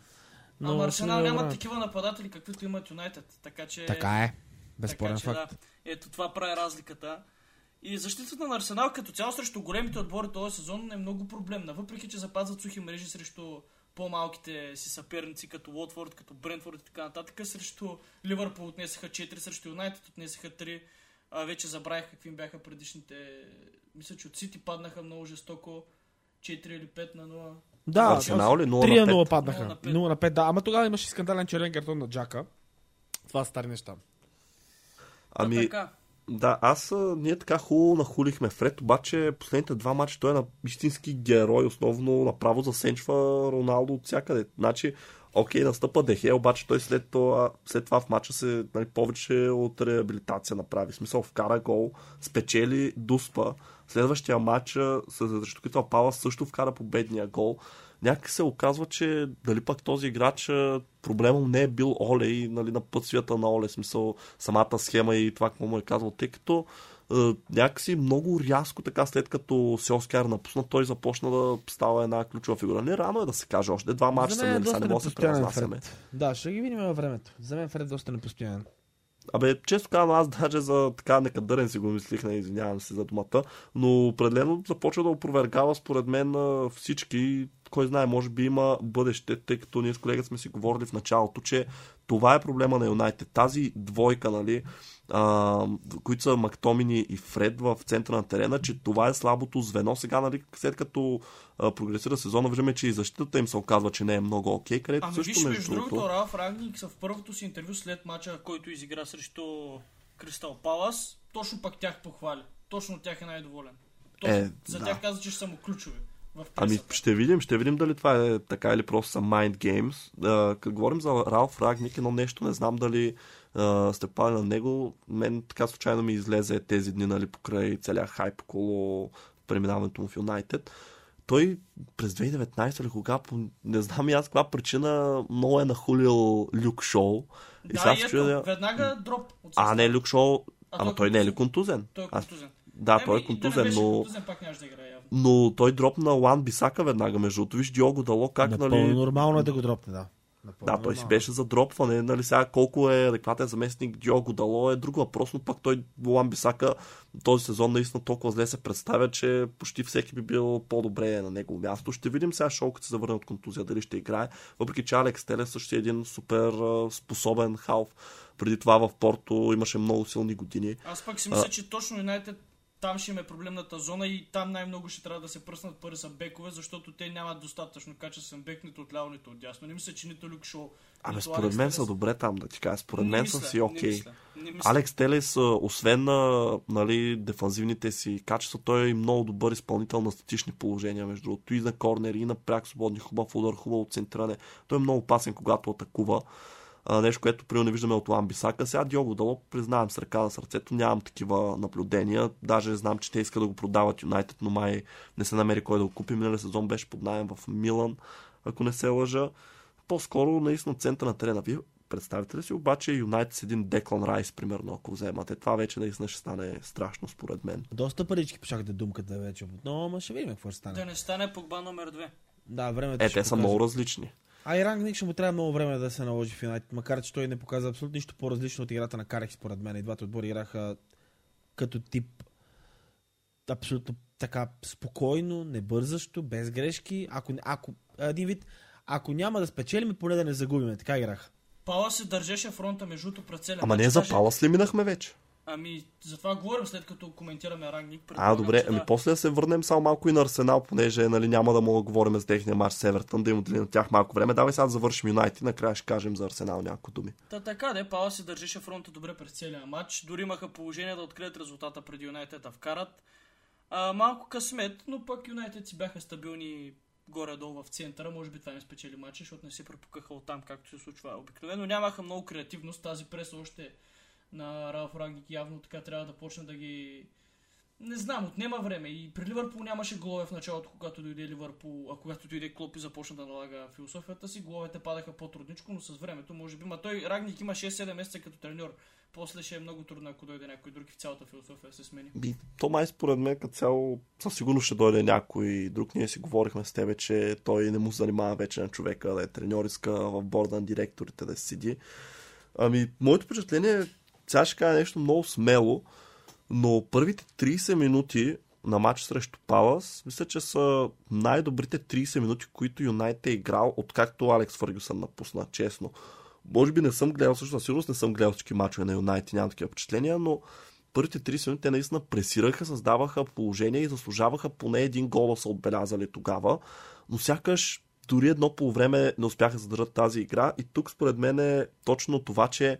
Но Ама Арсенал нямат такива нападатели, каквито имат Юнайтед. Така че... Така е. Безспорен така, факт. Да. Ето това прави разликата. И защитата на Арсенал като цяло срещу големите отбори този сезон е много проблемна. Въпреки, че запазват сухи мрежи срещу по-малките си съперници, като Уотфорд, като Брентфорд и така нататък, срещу Ливърпул отнесаха 4, срещу Юнайтед отнесаха 3. А, вече забравих какви им бяха предишните... Мисля, че от Сити паднаха много жестоко. 4 или 5 на 0. Да, Арсенал ли? 0 3 на на 0 5? паднаха. 0 на 5. 0 на 5, да. Ама тогава имаше скандален червен картон на Джака. Това са стари неща. Ами, А, така. Да, аз ние така хубаво нахулихме Фред, обаче последните два мача той е на истински герой, основно направо засенчва Роналдо от всякъде. Значи, Окей, настъпа Дехе, обаче той след това, след това в матча се нали, повече от реабилитация направи. В смисъл вкара гол, спечели Дуспа. Следващия матч срещу Китал Палас също вкара победния гол. Някак се оказва, че дали пък този играч проблема не е бил Оле и нали, на път свята на Оле, смисъл самата схема и това, какво му е казал, тъй като е, някакси много рязко така след като Селскияр напусна, той започна да става една ключова фигура. Не рано е да се каже още. Два мача са, нали, не може да се преразнасяме. Да, ще ги видим във времето. За мен Фред доста непостоянен. Абе, често казвам, аз даже за така некадърен си го мислих, не извинявам се за думата, но определено започва да опровергава според мен всички, кой знае, може би има бъдеще, тъй като ние с колегата сме си говорили в началото, че това е проблема на Юнайтед. Тази двойка, нали, а, които са Мактомини и Фред в центъра на терена, че това е слабото звено. Сега, нали, след като а, прогресира сезона, виждаме, че и защитата им се оказва, че не е много окей. Okay, където ами също, виж, между другото, Ралф Рагник в първото си интервю след мача, който изигра срещу Кристал Палас, точно пак тях похвали. Точно тях е най-доволен. Точно, е, за тях да. каза, че са му ключови. Ами ще видим, ще видим дали това е така или просто са mind games. А, като говорим за Ралф Рагник, едно нещо, не знам дали а, сте пали на него. Мен така случайно ми излезе тези дни, нали, покрай целия хайп около преминаването му в Юнайтед. Той през 2019 или кога, по, не знам и аз каква причина, много е нахулил Люк Шоу. И да, сега и ето, чуя... веднага дроп. От а, не Люк Шоу, ама той, той не е ли контузен? Той е контузен. Аз... Да, той е контузен, да но... Контузен, пак да играе явно. Но той дропна Лан Бисака веднага, между другото. Виж Диого Дало как, Напълно нали... нормално е да го дропне, да. Напълно да, той си беше за дропване. Нали, сега колко е адекватен заместник Диого Дало е друг въпрос, но пък той Лан Бисака този сезон наистина толкова зле се представя, че почти всеки би бил по-добре на негово място. Ще видим сега шоу, като се завърне от контузия, дали ще играе. Въпреки, че Алекс Телес също е един супер способен халф. Преди това в Порто имаше много силни години. Аз пък си мисля, че точно Юнайтед там ще има проблемната зона и там най-много ще трябва да се пръснат пари са бекове, защото те нямат достатъчно качествен бек нито от ляво, нито от дясно. Не мисля, че нито Люк Шоу. Абе, според мен са добре там, да ти кажа. Според мен са си окей. Okay. Алекс Телес, освен на нали, дефанзивните си качества, той е много добър изпълнител на статични положения, между другото. И на корнери, и на пряк свободни, хубав удар, хубаво центране. Той е много опасен, когато атакува а, нещо, което примерно не виждаме от Ламбисака. Сега Диого Дало, признавам с ръка на сърцето, нямам такива наблюдения. Даже знам, че те искат да го продават Юнайтед, но май не се намери кой да го купи. Миналия сезон беше под найем в Милан, ако не се лъжа. По-скоро наистина център на терена. Вие представите ли си обаче Юнайтед с един Деклан Райс, примерно, ако вземате. Това вече наистина ще стане страшно, според мен. Доста парички пошах да думката вече. Но, ама ще видим какво ще стане. Да не стане Погба номер 2. Да, времето Е, те са много различни. А и Рангник ще му трябва много време да се наложи в Юнайтед, макар че той не показа абсолютно нищо по-различно от играта на Карех, според мен. И двата отбори играха като тип абсолютно така спокойно, небързащо, без грешки. Ако, ако, един вид, ако няма да спечелим, поне да не загубим. Така играха. Пала се държеше фронта между през целия Ама не за Палас ли минахме вече? Ами, за това говорим след като коментираме рангник. А, добре, че, ами да... после да се върнем само малко и на Арсенал, понеже нали, няма да мога да говорим за техния матч с Евертън, да им отделим на тях малко време. Давай сега да завършим Юнайтед и накрая ще кажем за Арсенал няколко думи. Та така, де, Пала се държеше фронта добре през целия матч. Дори имаха положение да открият резултата преди Юнайтед да вкарат. А, малко късмет, но пък Юнайтед си бяха стабилни горе-долу в центъра. Може би това не спечели матча, защото не се препукаха от там, както се случва обикновено. Нямаха много креативност. Тази преса още на Ралф Рагник явно така трябва да почне да ги... Не знам, отнема време. И при Ливърпул нямаше голове в началото, когато дойде Ливърпул, а когато дойде Клоп и започна да налага философията си, головете падаха по-трудничко, но с времето може би. Ма той Рагник има 6-7 месеца като треньор. После ще е много трудно, ако дойде някой друг и цялата философия се смени. Би, то май според мен като цяло със сигурност ще дойде някой друг. Ние си говорихме с тебе, че той не му занимава вече на човека да е треньор, иска в борда на директорите да седи. Ами, моето впечатление е сега ще кажа нещо много смело, но първите 30 минути на матч срещу Палас, мисля, че са най-добрите 30 минути, които Юнайт е играл, откакто Алекс Фъргюсън напусна, честно. Може би не съм гледал, също сигурност не съм гледал всички мачове на Юнайт, нямам такива впечатления, но първите 30 минути те наистина пресираха, създаваха положение и заслужаваха поне един гол са отбелязали тогава, но сякаш дори едно по време не успяха да задържат тази игра и тук според мен е точно това, че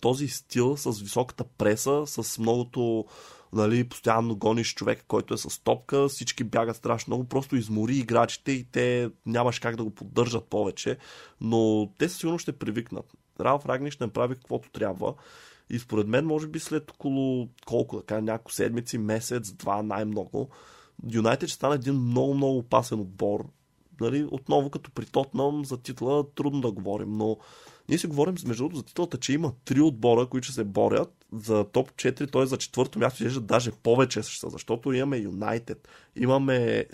този стил с високата преса, с многото нали, постоянно гониш човек, който е с топка, всички бягат страшно много, просто измори играчите и те нямаш как да го поддържат повече, но те сигурно ще привикнат. Ралф Рагни ще направи каквото трябва и според мен, може би след около колко, да кажа, няколко седмици, месец, два най-много, Юнайтед ще стане един много, много опасен отбор. Нали, отново като при Тотнам за титла трудно да говорим, но ние си говорим между другото за титлата, че има три отбора, които ще се борят за топ 4, т.е. за четвърто място, изглежда даже повече защото имаме Юнайтед, имаме,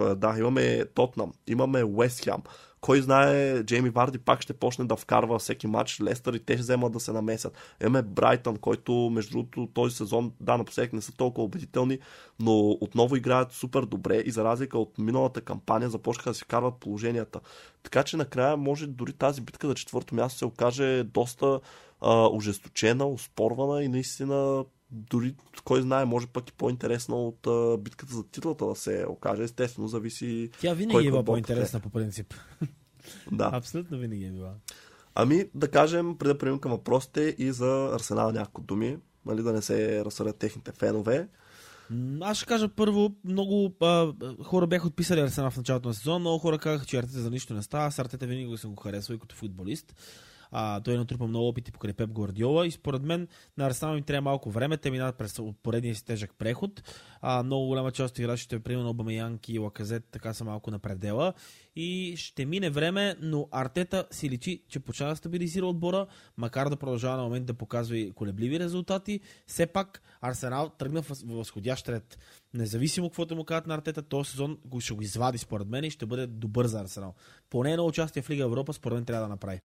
да, имаме Тотнам, имаме Уест Хем, кой знае, Джейми Варди пак ще почне да вкарва всеки матч. Лестър и те ще вземат да се намесят. Имаме Брайтън, който между другото този сезон, да, напоследък не са толкова убедителни, но отново играят супер добре и за разлика от миналата кампания започнаха да си карват положенията. Така че накрая може дори тази битка за четвърто място се окаже доста а, ожесточена, успорвана и наистина дори, кой знае, може пък и по-интересна от а, битката за титлата да се окаже. Естествено, зависи. Тя винаги е била по-интересна по принцип. Да. Абсолютно винаги е била. Ами, да кажем, преди да преминем към въпросите и за Арсенал няколко думи, нали, да не се разсъдят техните фенове. Аз ще кажа първо, много а, хора бяха отписали Арсенал в началото на сезон, много хора казаха, че Артета за нищо не става. Аз Артета винаги съм го харесвал и като футболист. А, той е натрупа много опити покрай Пеп Гвардиола и според мен на Арсенал им трябва малко време. Те минават през поредния си тежък преход. А, много голяма част от играчите, примерно Обамеянки и Лаказет, така са малко на предела. И ще мине време, но Артета си личи, че почва да стабилизира отбора, макар да продължава на момент да показва и колебливи резултати. Все пак Арсенал тръгна в възходящ ред. Независимо каквото му казват на Артета, този сезон ще го извади според мен и ще бъде добър за Арсенал. Поне на участие в Лига Европа според мен трябва да направи.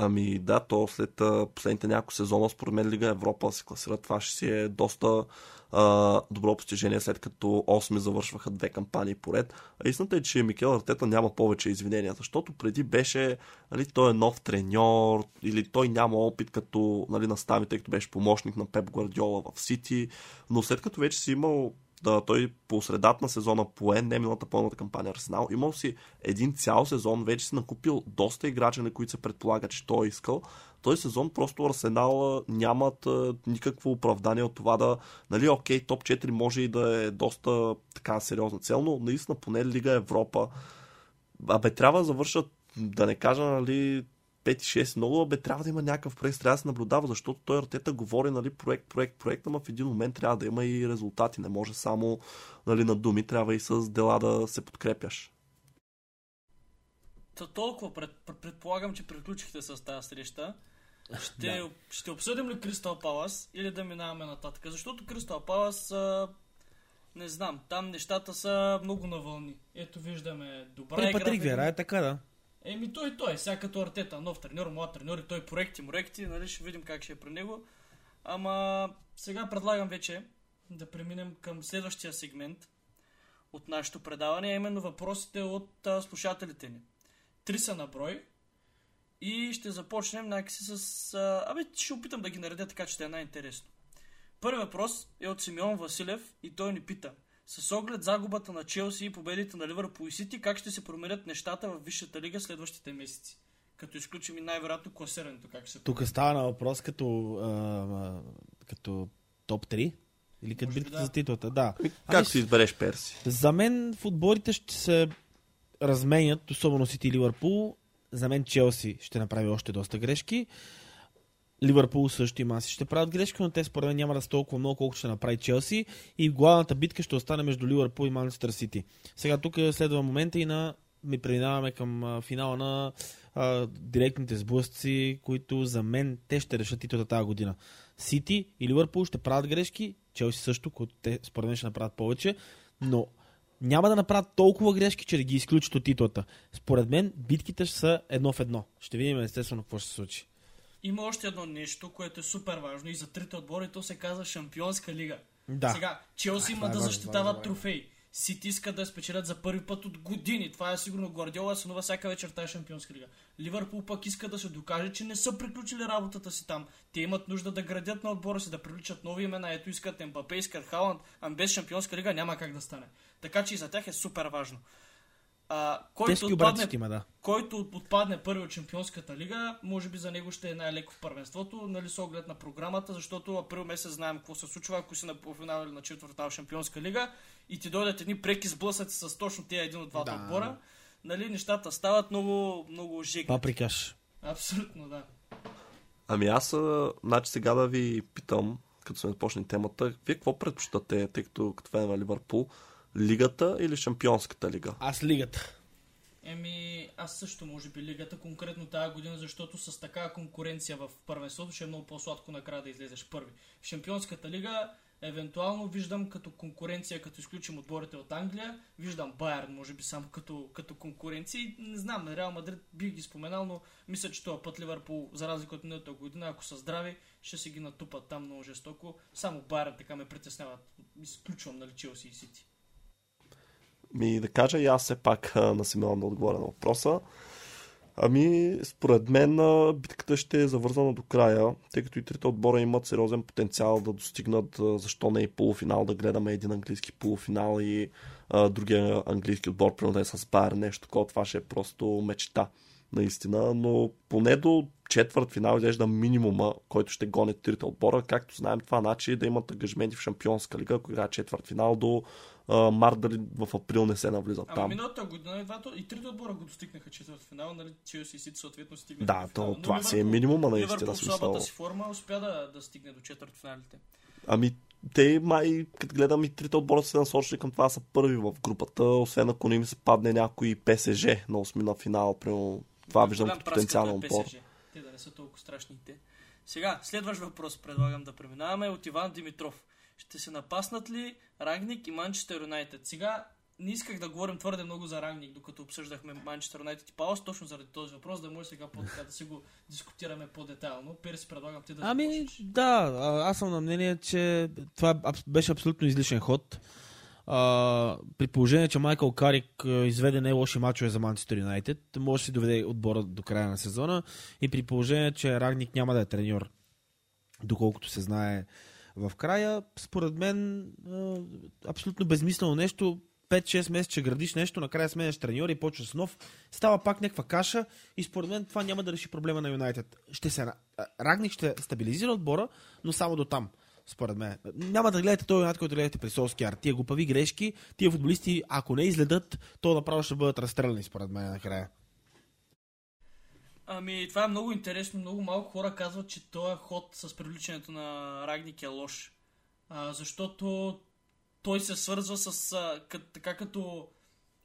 Ами да, то след а, последните няколко сезона, според мен Лига Европа се класира. Това ще си е доста а, добро постижение, след като 8 завършваха две кампании поред. А истината е, че Микел Артета няма повече извинения, защото преди беше, нали, той е нов треньор, или той няма опит като нали, наставител, като беше помощник на Пеп Гвардиола в Сити, но след като вече си имал да, той по средата на сезона пое, не миналата пълната кампания Арсенал. Имал си един цял сезон, вече си накупил доста играчи, на които се предполага, че той е искал. Този сезон просто Арсенал нямат а, никакво оправдание от това да, нали, окей, топ 4 може и да е доста така сериозна цел, но наистина поне Лига Европа. Абе, трябва да завършат, да не кажа, нали, 5-6 много, бе, трябва да има някакъв проект, трябва да се наблюдава, защото той Артета говори, нали, проект, проект, проект, ама в един момент трябва да има и резултати. Не може само нали, на думи, трябва и с дела да се подкрепяш. То толкова пред, предполагам, че приключихте с тази среща. Ще, да. ще обсъдим ли Кристал Палас или да минаваме нататък? Защото Кристал Палас, а, не знам, там нещата са много навълни. Ето виждаме добра При Патрик Вера е така, да. Еми той, той, сега като Артета, нов треньор, млад треньор и той проекти, проекти, нали, ще видим как ще е при него. Ама сега предлагам вече да преминем към следващия сегмент от нашето предаване, а именно въпросите от а, слушателите ни. Три са на брой и ще започнем някакси с... А, абе, ще опитам да ги наредя така, че да е най-интересно. Първи въпрос е от Симеон Василев и той ни пита – с оглед загубата на Челси и победите на Ливърпул и Сити, как ще се променят нещата в Висшата лига следващите месеци? Като изключим и най-вероятно класирането, как ще се Тук става на въпрос като, а, като топ 3? Или като битката да. за титлата, да. Ами, как ами, си избереш Перси? За мен футболите ще се разменят, особено Сити и Ливърпул. За мен Челси ще направи още доста грешки. Ливърпул също и Маси ще правят грешки, но те според мен няма да са толкова много, колкото ще направи Челси. И главната битка ще остане между Ливърпул и Манчестър Сити. Сега тук следва момента и на ми преминаваме към финала на а, директните сблъсъци, които за мен те ще решат титлата тази година. Сити и Ливърпул ще правят грешки, Челси също, които те според мен ще направят повече, но няма да направят толкова грешки, че да ги изключат от титлата. Според мен битките ще са едно в едно. Ще видим естествено какво ще се случи. Има още едно нещо, което е супер важно и за трите отбори, то се казва Шампионска лига. Да. Сега, Челси има да защитават трофей. Сити искат да спечелят за първи път от години. Това е сигурно Гвардиола сънува всяка вечер в тази шампионска лига. Ливърпул пък иска да се докаже, че не са приключили работата си там. Те имат нужда да градят на отбора си, да привличат нови имена. Ето искат Мбапе, искат Халанд, а без шампионска лига няма как да стане. Така че и за тях е супер важно. А, който, отпадне, има, да. който отпадне първи от Чемпионската лига, може би за него ще е най-леко в първенството, нали, с оглед на програмата, защото април месец знаем какво се случва, ако си на полуфинал или на четвъртфинал в Шампионска лига и ти дойдат едни преки сблъсъци с точно тези един от двата Да. отбора, нали, нещата стават много, много жеги. Паприкаш. Абсолютно, да. Ами аз, значи сега да ви питам, като сме започнали темата, вие какво предпочитате, тъй като като фен на Ливърпул, лигата или шампионската лига? Аз лигата. Еми, аз също може би лигата конкретно тази година, защото с такава конкуренция в първенството ще е много по-сладко накрая да излезеш първи. В Шампионската лига, евентуално виждам като конкуренция, като изключим отборите от Англия, виждам Байерн, може би само като, като конкуренция. И Не знам, Реал Мадрид бих ги споменал, но мисля, че този път Ливърпул, за разлика от миналата година, ако са здрави, ще си ги натупат там много жестоко. Само Байерн така ме притесняват. Изключвам нали Челси и Сити. Ми да кажа и аз все пак на Симеон да отговоря на въпроса. Ами, според мен битката ще е завързана до края, тъй като и трите отбора имат сериозен потенциал да достигнат, защо не и полуфинал, да гледаме един английски полуфинал и а, другия английски отбор, примерно е с Байер, нещо такова, това ще е просто мечта, наистина, но поне до четвърт финал изглежда минимума, който ще гонят трите отбора. Както знаем, това значи да имат ангажименти в Шампионска лига, ако играят четвърт финал до а, март, дали в април не се навлизат Ама там. миналата година и, двата, и трите отбора го достигнаха четвърт финал, нали Челси и Сити съответно стигнаха Да, до финала. то, това си е минимума наистина Ливърпул си форма успя да, да стигне до четвърт финалите. Ами, те май, като гледам и трите отбора се насочили към това да са първи в групата, освен ако не им се падне някой ПСЖ на осми на финал, примерно. Това виждам като потенциален е отбор. Те да не са толкова страшни и те. Сега, следващ въпрос предлагам да преминаваме от Иван Димитров. Ще се напаснат ли Рагник и Манчестър Юнайтед? Сега не исках да говорим твърде много за Рагник, докато обсъждахме Манчестър Юнайтед и Паус, точно заради този въпрос, да може сега по-така да си го дискутираме по-детайлно. Перес, предлагам ти да Ами, започнеш. да, а- аз съм на мнение, че това беше абсолютно излишен ход. А, при положение, че Майкъл Карик изведе не лоши мачове за Манчестър Юнайтед, може да си доведе отбора до края на сезона и при положение, че Рагник няма да е треньор, доколкото се знае в края, според мен абсолютно безмислено нещо. 5-6 месеца градиш нещо, накрая сменяш треньор и почваш с нов, става пак някаква каша и според мен това няма да реши проблема на Юнайтед. Ще се, Рагник ще стабилизира отбора, но само до там, според мен. Няма да гледате този Юнайтед, който гледате при Солскияр. Тия глупави грешки, тия футболисти, ако не изледат, то направо ще бъдат разстреляни, според мен, накрая. Ами, това е много интересно. Много малко хора казват, че този ход с привличането на Рагник е лош. А, защото той се свързва с а, кът, така като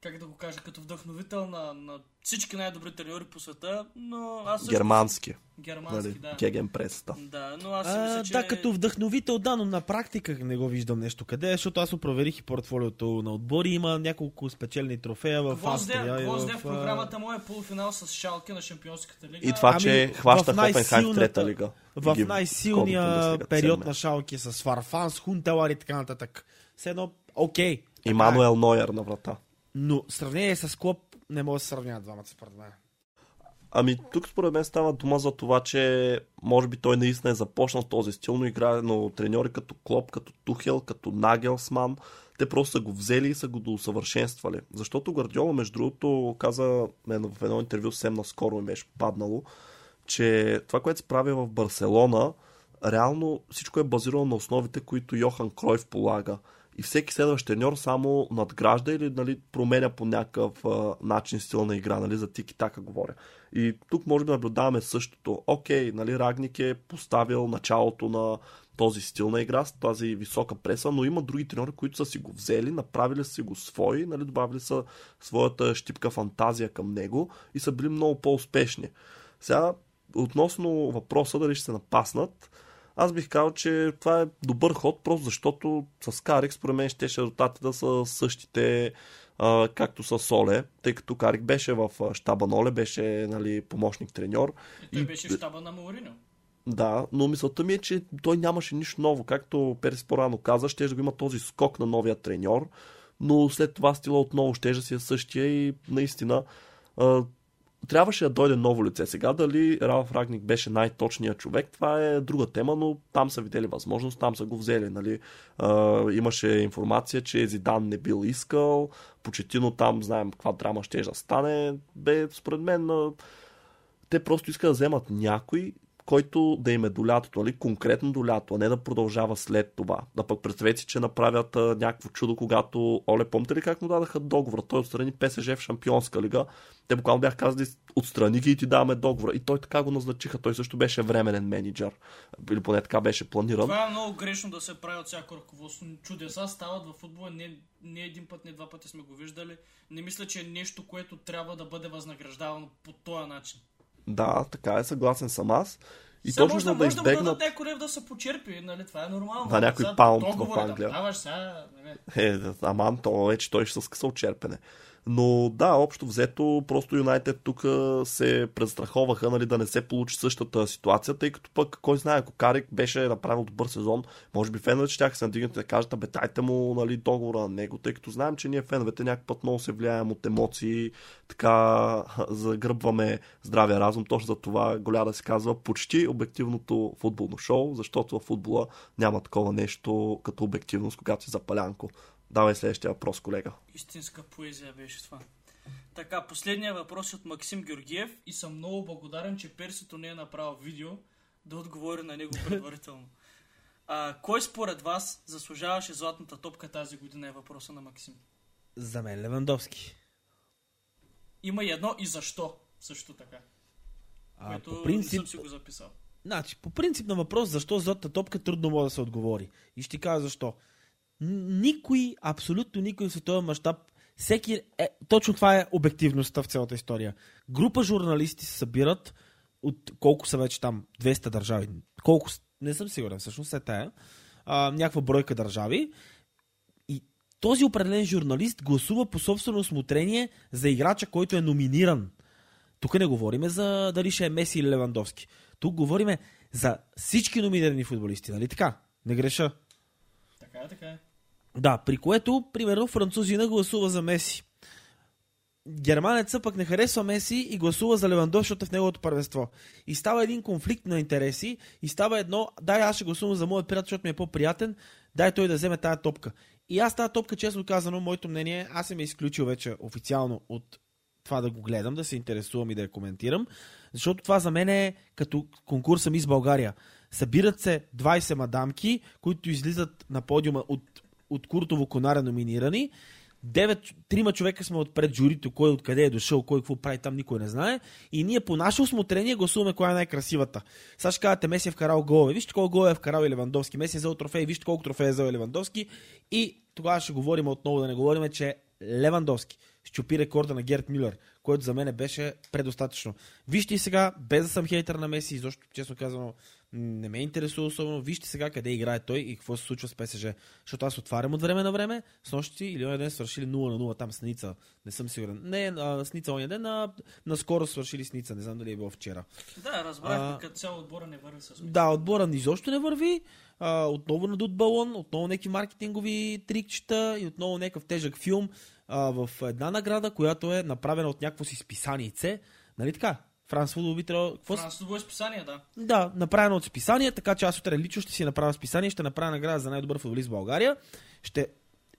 как да го кажа, като вдъхновител на, на всички най-добри треньори по света, но аз също... Германски, Германски, нали? да. Геген преста. Да, но аз А, мисля, че... Да, като вдъхновител, да, но на практика не го виждам нещо къде, защото аз проверих и портфолиото на отбори. Има няколко спечелени трофея в Гвоздя, Австрия. и Гвоздя в, в, програмата му е полуфинал с Шалке на Шампионската лига. И това, Ами, че хваща Хопенхайм трета лига. В най-силния период седме. на Шалки с Фарфанс, Хунтелар и така нататък. Все едно, окей. така И е. Мануел Нойер на врата. Но в сравнение с Клоп не може да се сравняват двамата, според мен. Ами тук според мен става дума за това, че може би той наистина е започнал този стил, но играе, но треньори като Клоп, като Тухел, като Нагелсман, те просто са го взели и са го доусъвършенствали. Защото Гвардиола, между другото, каза в едно интервю съвсем наскоро ми беше паднало, че това, което се прави в Барселона, реално всичко е базирано на основите, които Йохан Кройв полага. И всеки следващ треньор само надгражда или нали, променя по някакъв а, начин стил на игра, нали, за тики така говоря. И тук може би наблюдаваме същото. Окей, нали, Рагник е поставил началото на този стил на игра, с тази висока преса, но има други треньори, които са си го взели, направили си го свои, нали, добавили са своята щипка фантазия към него и са били много по-успешни. Сега, относно въпроса дали ще се напаснат, аз бих казал, че това е добър ход, просто защото с Карик, според мен, ще резултатите да са същите, а, както с Соле, тъй като Карик беше в щаба на Оле, беше нали, помощник треньор. И той И- беше в щаба на Мауриньо. Да, но мисълта ми е, че той нямаше нищо ново. Както Перес по-рано каза, ще да го има този скок на новия треньор, но след това стила отново ще да си е същия и наистина трябваше да дойде ново лице. Сега дали Ралф Рагник беше най-точният човек, това е друга тема, но там са видели възможност, там са го взели. Нали? А, имаше информация, че Зидан не бил искал, почетино там знаем каква драма ще да стане. Бе, според мен, те просто искат да вземат някой, който да им е до лятото, нали? конкретно до лято, а не да продължава след това. Да пък представете си, че направят а, някакво чудо, когато Оле, помните ли как му дадаха договора? Той отстрани ПСЖ в Шампионска лига. Те буквално бяха казали, отстрани ги и ти даваме договора. И той така го назначиха. Той също беше временен менеджер. Или поне така беше планиран. Това е много грешно да се прави от всяко ръководство. Чудеса стават в футбола. Не, не един път, не два пъти сме го виждали. Не мисля, че е нещо, което трябва да бъде възнаграждавано по този начин. Да, така е, съгласен съм аз. И Сега точно може, да, да може избегнат... да му дадат някой да се почерпи, нали? Това е нормално. Да, някой паунд в Англия. Да даваш сега, нали? Е, аман, то е, че той ще се скъса от черпене. Но да, общо взето, просто Юнайтед тук се предстраховаха нали, да не се получи същата ситуация, тъй като пък, кой знае, ако Карик беше направил добър сезон, може би феновете ще се надигнат и да кажат, бе, дайте му нали, договора на него, тъй като знаем, че ние феновете някакъв път много се влияем от емоции, така загръбваме здравия разум, точно за това голя да се казва почти обективното футболно шоу, защото в футбола няма такова нещо като обективност, когато си запалянко. Давай следващия въпрос, колега. Истинска поезия беше това. Така, последния въпрос е от Максим Георгиев и съм много благодарен, че Персито не е направил видео да отговори на него предварително. А, кой според вас заслужаваше златната топка тази година е въпроса на Максим? За мен Левандовски. Има и едно и защо също така. А, което по принцип... не съм си го записал. Значи, по принцип на въпрос защо златната топка трудно може да се отговори. И ще кажа защо никой, абсолютно никой в световен мащаб, всеки, е, точно това е обективността в цялата история. Група журналисти се събират от колко са вече там 200 държави. Колко, не съм сигурен, всъщност е тая. А, някаква бройка държави. И този определен журналист гласува по собствено осмотрение за играча, който е номиниран. Тук не говориме за дали ще е Меси или Левандовски. Тук говориме за всички номинирани футболисти, нали така? Не греша. Така е, така е. Да, при което, примерно, французина гласува за Меси. Германеца пък не харесва Меси и гласува за Левандов, защото е в неговото първенство. И става един конфликт на интереси и става едно, дай аз ще гласувам за моят приятел, защото ми е по-приятен, дай той да вземе тая топка. И аз тази топка, честно казано, моето мнение, аз съм изключил вече официално от това да го гледам, да се интересувам и да я коментирам, защото това за мен е като конкурса ми с България. Събират се 20 мадамки, които излизат на подиума от от Куртово Конара номинирани. Девет, трима човека сме отпред журито, кой откъде е дошъл, кой какво прави там, никой не знае. И ние по наше осмотрение гласуваме коя е най-красивата. Сега ще кажете, Меси е вкарал голове. Вижте колко гол е вкарал и Левандовски. Меси е взел трофей, вижте колко трофей е взел Левандовски. И тогава ще говорим отново, да не говорим, че Левандовски щупи рекорда на Герт Мюллер, който за мен беше предостатъчно. Вижте и сега, без да съм хейтър на Меси, защото честно казано не ме интересува особено. Вижте сега къде играе той и какво се случва с ПСЖ. Защото аз отварям от време на време, с нощи или оня ден свършили 0 на 0 там с Ница. Не съм сигурен. Не, а, с Ница оня ден, а наскоро свършили с Ница. Не знам дали е било вчера. Да, разбрах, като цяло отбора не върви с Да, отбора изобщо не върви. А, отново надут балон, отново някакви маркетингови трикчета и отново някакъв тежък филм а, в една награда, която е направена от някакво си списанице. Нали така? Франс Футбол би трябвало... Франс Футбол е списание, да. Да, направено от списание, така че аз утре лично ще си направя списание, ще направя награда за най-добър футболист в България. Ще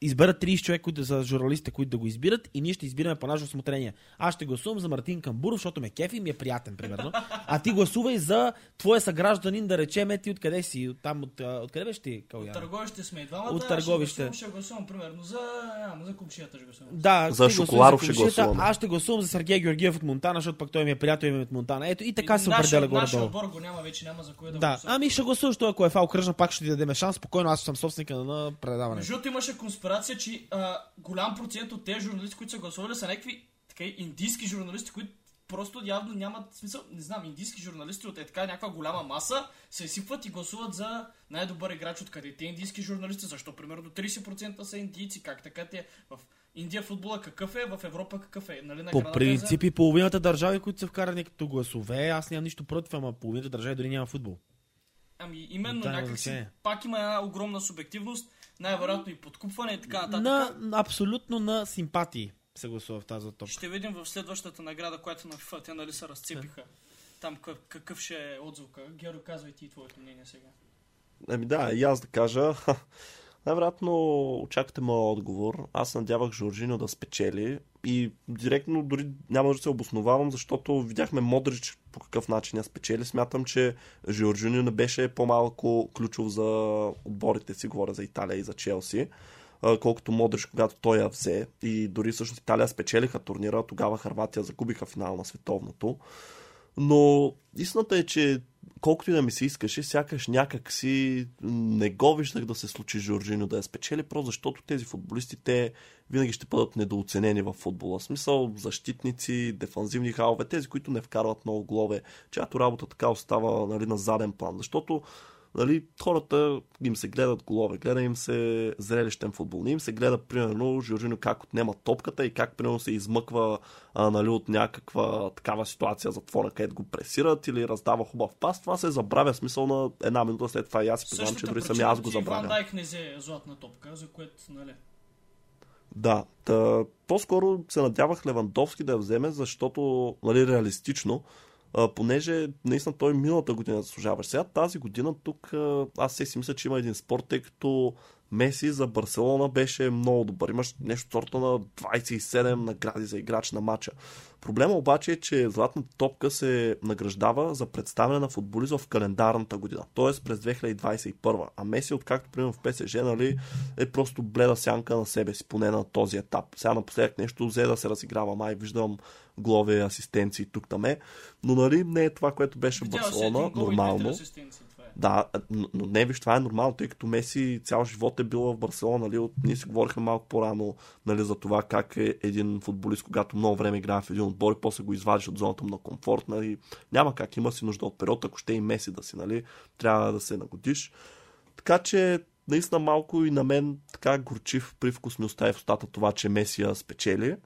изберат 30 човека, които са журналистите, които да го избират и ние ще избираме по наше осмотрение. Аз ще гласувам за Мартин Камбуров, защото ме кефи и ми е приятен, примерно. А ти гласувай за твоя съгражданин, да речем, ти откъде си? От, там, от, от къде беше ти, От търговище сме и двамата. От търговище. Ще, гласувам, примерно, за, а, за купшията ще гласувам. Да, за Шоколаров ще гласувам. Аз ще гласувам за Сергей Георгиев от Монтана, защото пък той ми е приятел и от Монтана. Ето и така и се определя горе долу. отбор го няма вече, няма за кое да, да. Ами ще гласуваш той, ако е фал кръжна, пак ще ти дадем шанс. Спокойно, аз съм собственика на предаване. Защото имаше конспирация, че а, голям процент от тези журналисти, които са гласували, са някакви така, индийски журналисти, които просто явно нямат смисъл, не знам, индийски журналисти от е така някаква голяма маса се изсипват и гласуват за най-добър играч от къде те индийски журналисти, защо примерно 30% са индийци, как така те в Индия футбола какъв е, в Европа какъв е. Нали, По принципи, за... половината държави, които са вкарани като гласове, аз нямам нищо против, ама половината държави дори няма футбол. Ами именно, някакси, пак има една огромна субективност най-вероятно и подкупване и така нататък. На, абсолютно на симпатии. се гласува в тази топка. Ще видим в следващата награда, която на FIFA те нали се разцепиха. Там какъв, какъв ще е отзвука. Геро, казвай ти твоето мнение сега. Ами да, и аз да кажа. Най-вероятно очаквате моят отговор. Аз надявах Жоржино да спечели и директно дори няма да се обосновавам, защото видяхме Модрич по какъв начин я спечели. Смятам, че Жоржино не беше по-малко ключов за отборите си, говоря за Италия и за Челси колкото Модрич, когато той я взе. И дори всъщност Италия спечелиха турнира, тогава Харватия загубиха финал на световното. Но истината е, че колкото и да ми се искаше, сякаш някак си не го виждах да се случи Жоржино да я спечели, просто защото тези футболисти, те винаги ще бъдат недооценени в футбола. Смисъл защитници, дефанзивни халове, тези, които не вкарват много голове, чиято работа така остава нали, на заден план. Защото нали, хората им се гледат голове, гледа им се зрелищен футбол. Не им се гледа, примерно, Жоржино как отнема топката и как, примерно, се измъква а, нали, от някаква такава ситуация затвора, където го пресират или раздава хубав пас. Това се забравя смисъл на една минута след това и аз си признавам, че дори сами аз го забравя. Ван Дайк не взе златна топка, за което, нали? Да, та, по-скоро се надявах Левандовски да я вземе, защото, нали, реалистично, а, понеже наистина той миналата година заслужава. Сега тази година тук аз се си мисля, че има един спорт, тъй като Меси за Барселона беше много добър. Имаш нещо сорта на 27 награди за играч на матча. Проблема обаче е, че златната топка се награждава за представяне на футболист в календарната година, т.е. през 2021. А Меси, откакто примерно в ПСЖ, нали, е просто бледа сянка на себе си, поне на този етап. Сега напоследък нещо взе да се разиграва, май виждам главе асистенции тук там е, но нали не е това, което беше в Барселона, нормално. Да, но, не виж, това е нормално, тъй като Меси цял живот е бил в Барселона. Нали? От, ние си говорихме малко по-рано нали, за това как е един футболист, когато много време играе в един отбор и после го извадиш от зоната му на комфорт. Нали? Няма как, има си нужда от период, ако ще и Меси да си, нали? трябва да се нагодиш. Така че наистина малко и на мен така горчив привкус ми остави в устата това, че Месия спечели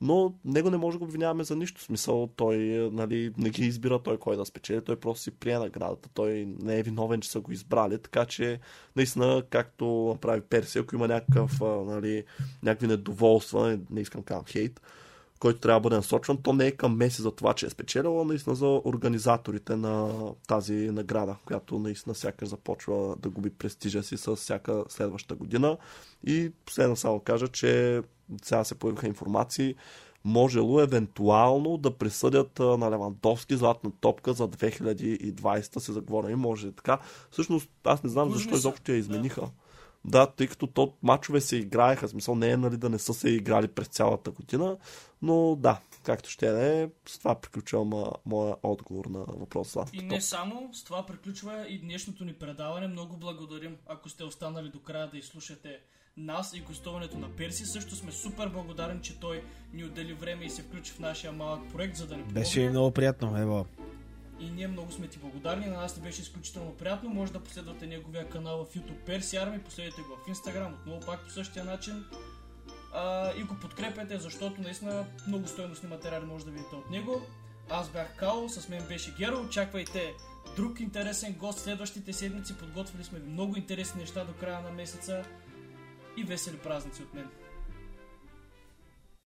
но него не може да го обвиняваме за нищо. Смисъл, той нали, не ги избира той кой да спечели, той просто си прие наградата. Той не е виновен, че са го избрали, така че наистина, както направи Персия, ако има някакъв, нали, някакви недоволства, не искам казвам хейт, който трябва да бъде насочван, то не е към Меси за това, че е спечелила, наистина за организаторите на тази награда, която наистина сякаш започва да губи престижа си с всяка следваща година. И последно само кажа, че сега се появиха информации, можело евентуално да присъдят на Левантовски златна топка за 2020 се заговора и може така. Всъщност аз не знам защо изобщо я измениха. Да. Тъй като то мачове се играеха, смисъл не е нали, да не са се играли през цялата година, но да, както ще е, с това приключвам моя отговор на въпроса. И не само, с това приключва и днешното ни предаване. Много благодарим, ако сте останали до края да изслушате нас и гостуването на Перси. Също сме супер благодарен, че той ни отдели време и се включи в нашия малък проект, за да ни помогне. Беше много приятно, ево. И ние много сме ти благодарни. На нас ти беше изключително приятно. Може да последвате неговия канал в YouTube Перси Арми, последвайте го в Instagram, отново пак по същия начин. А, и го подкрепяте, защото наистина много стойностни материали може да видите от него. Аз бях Као, с мен беше Геро. Очаквайте друг интересен гост следващите седмици. Подготвили сме много интересни неща до края на месеца и весели празници от мен.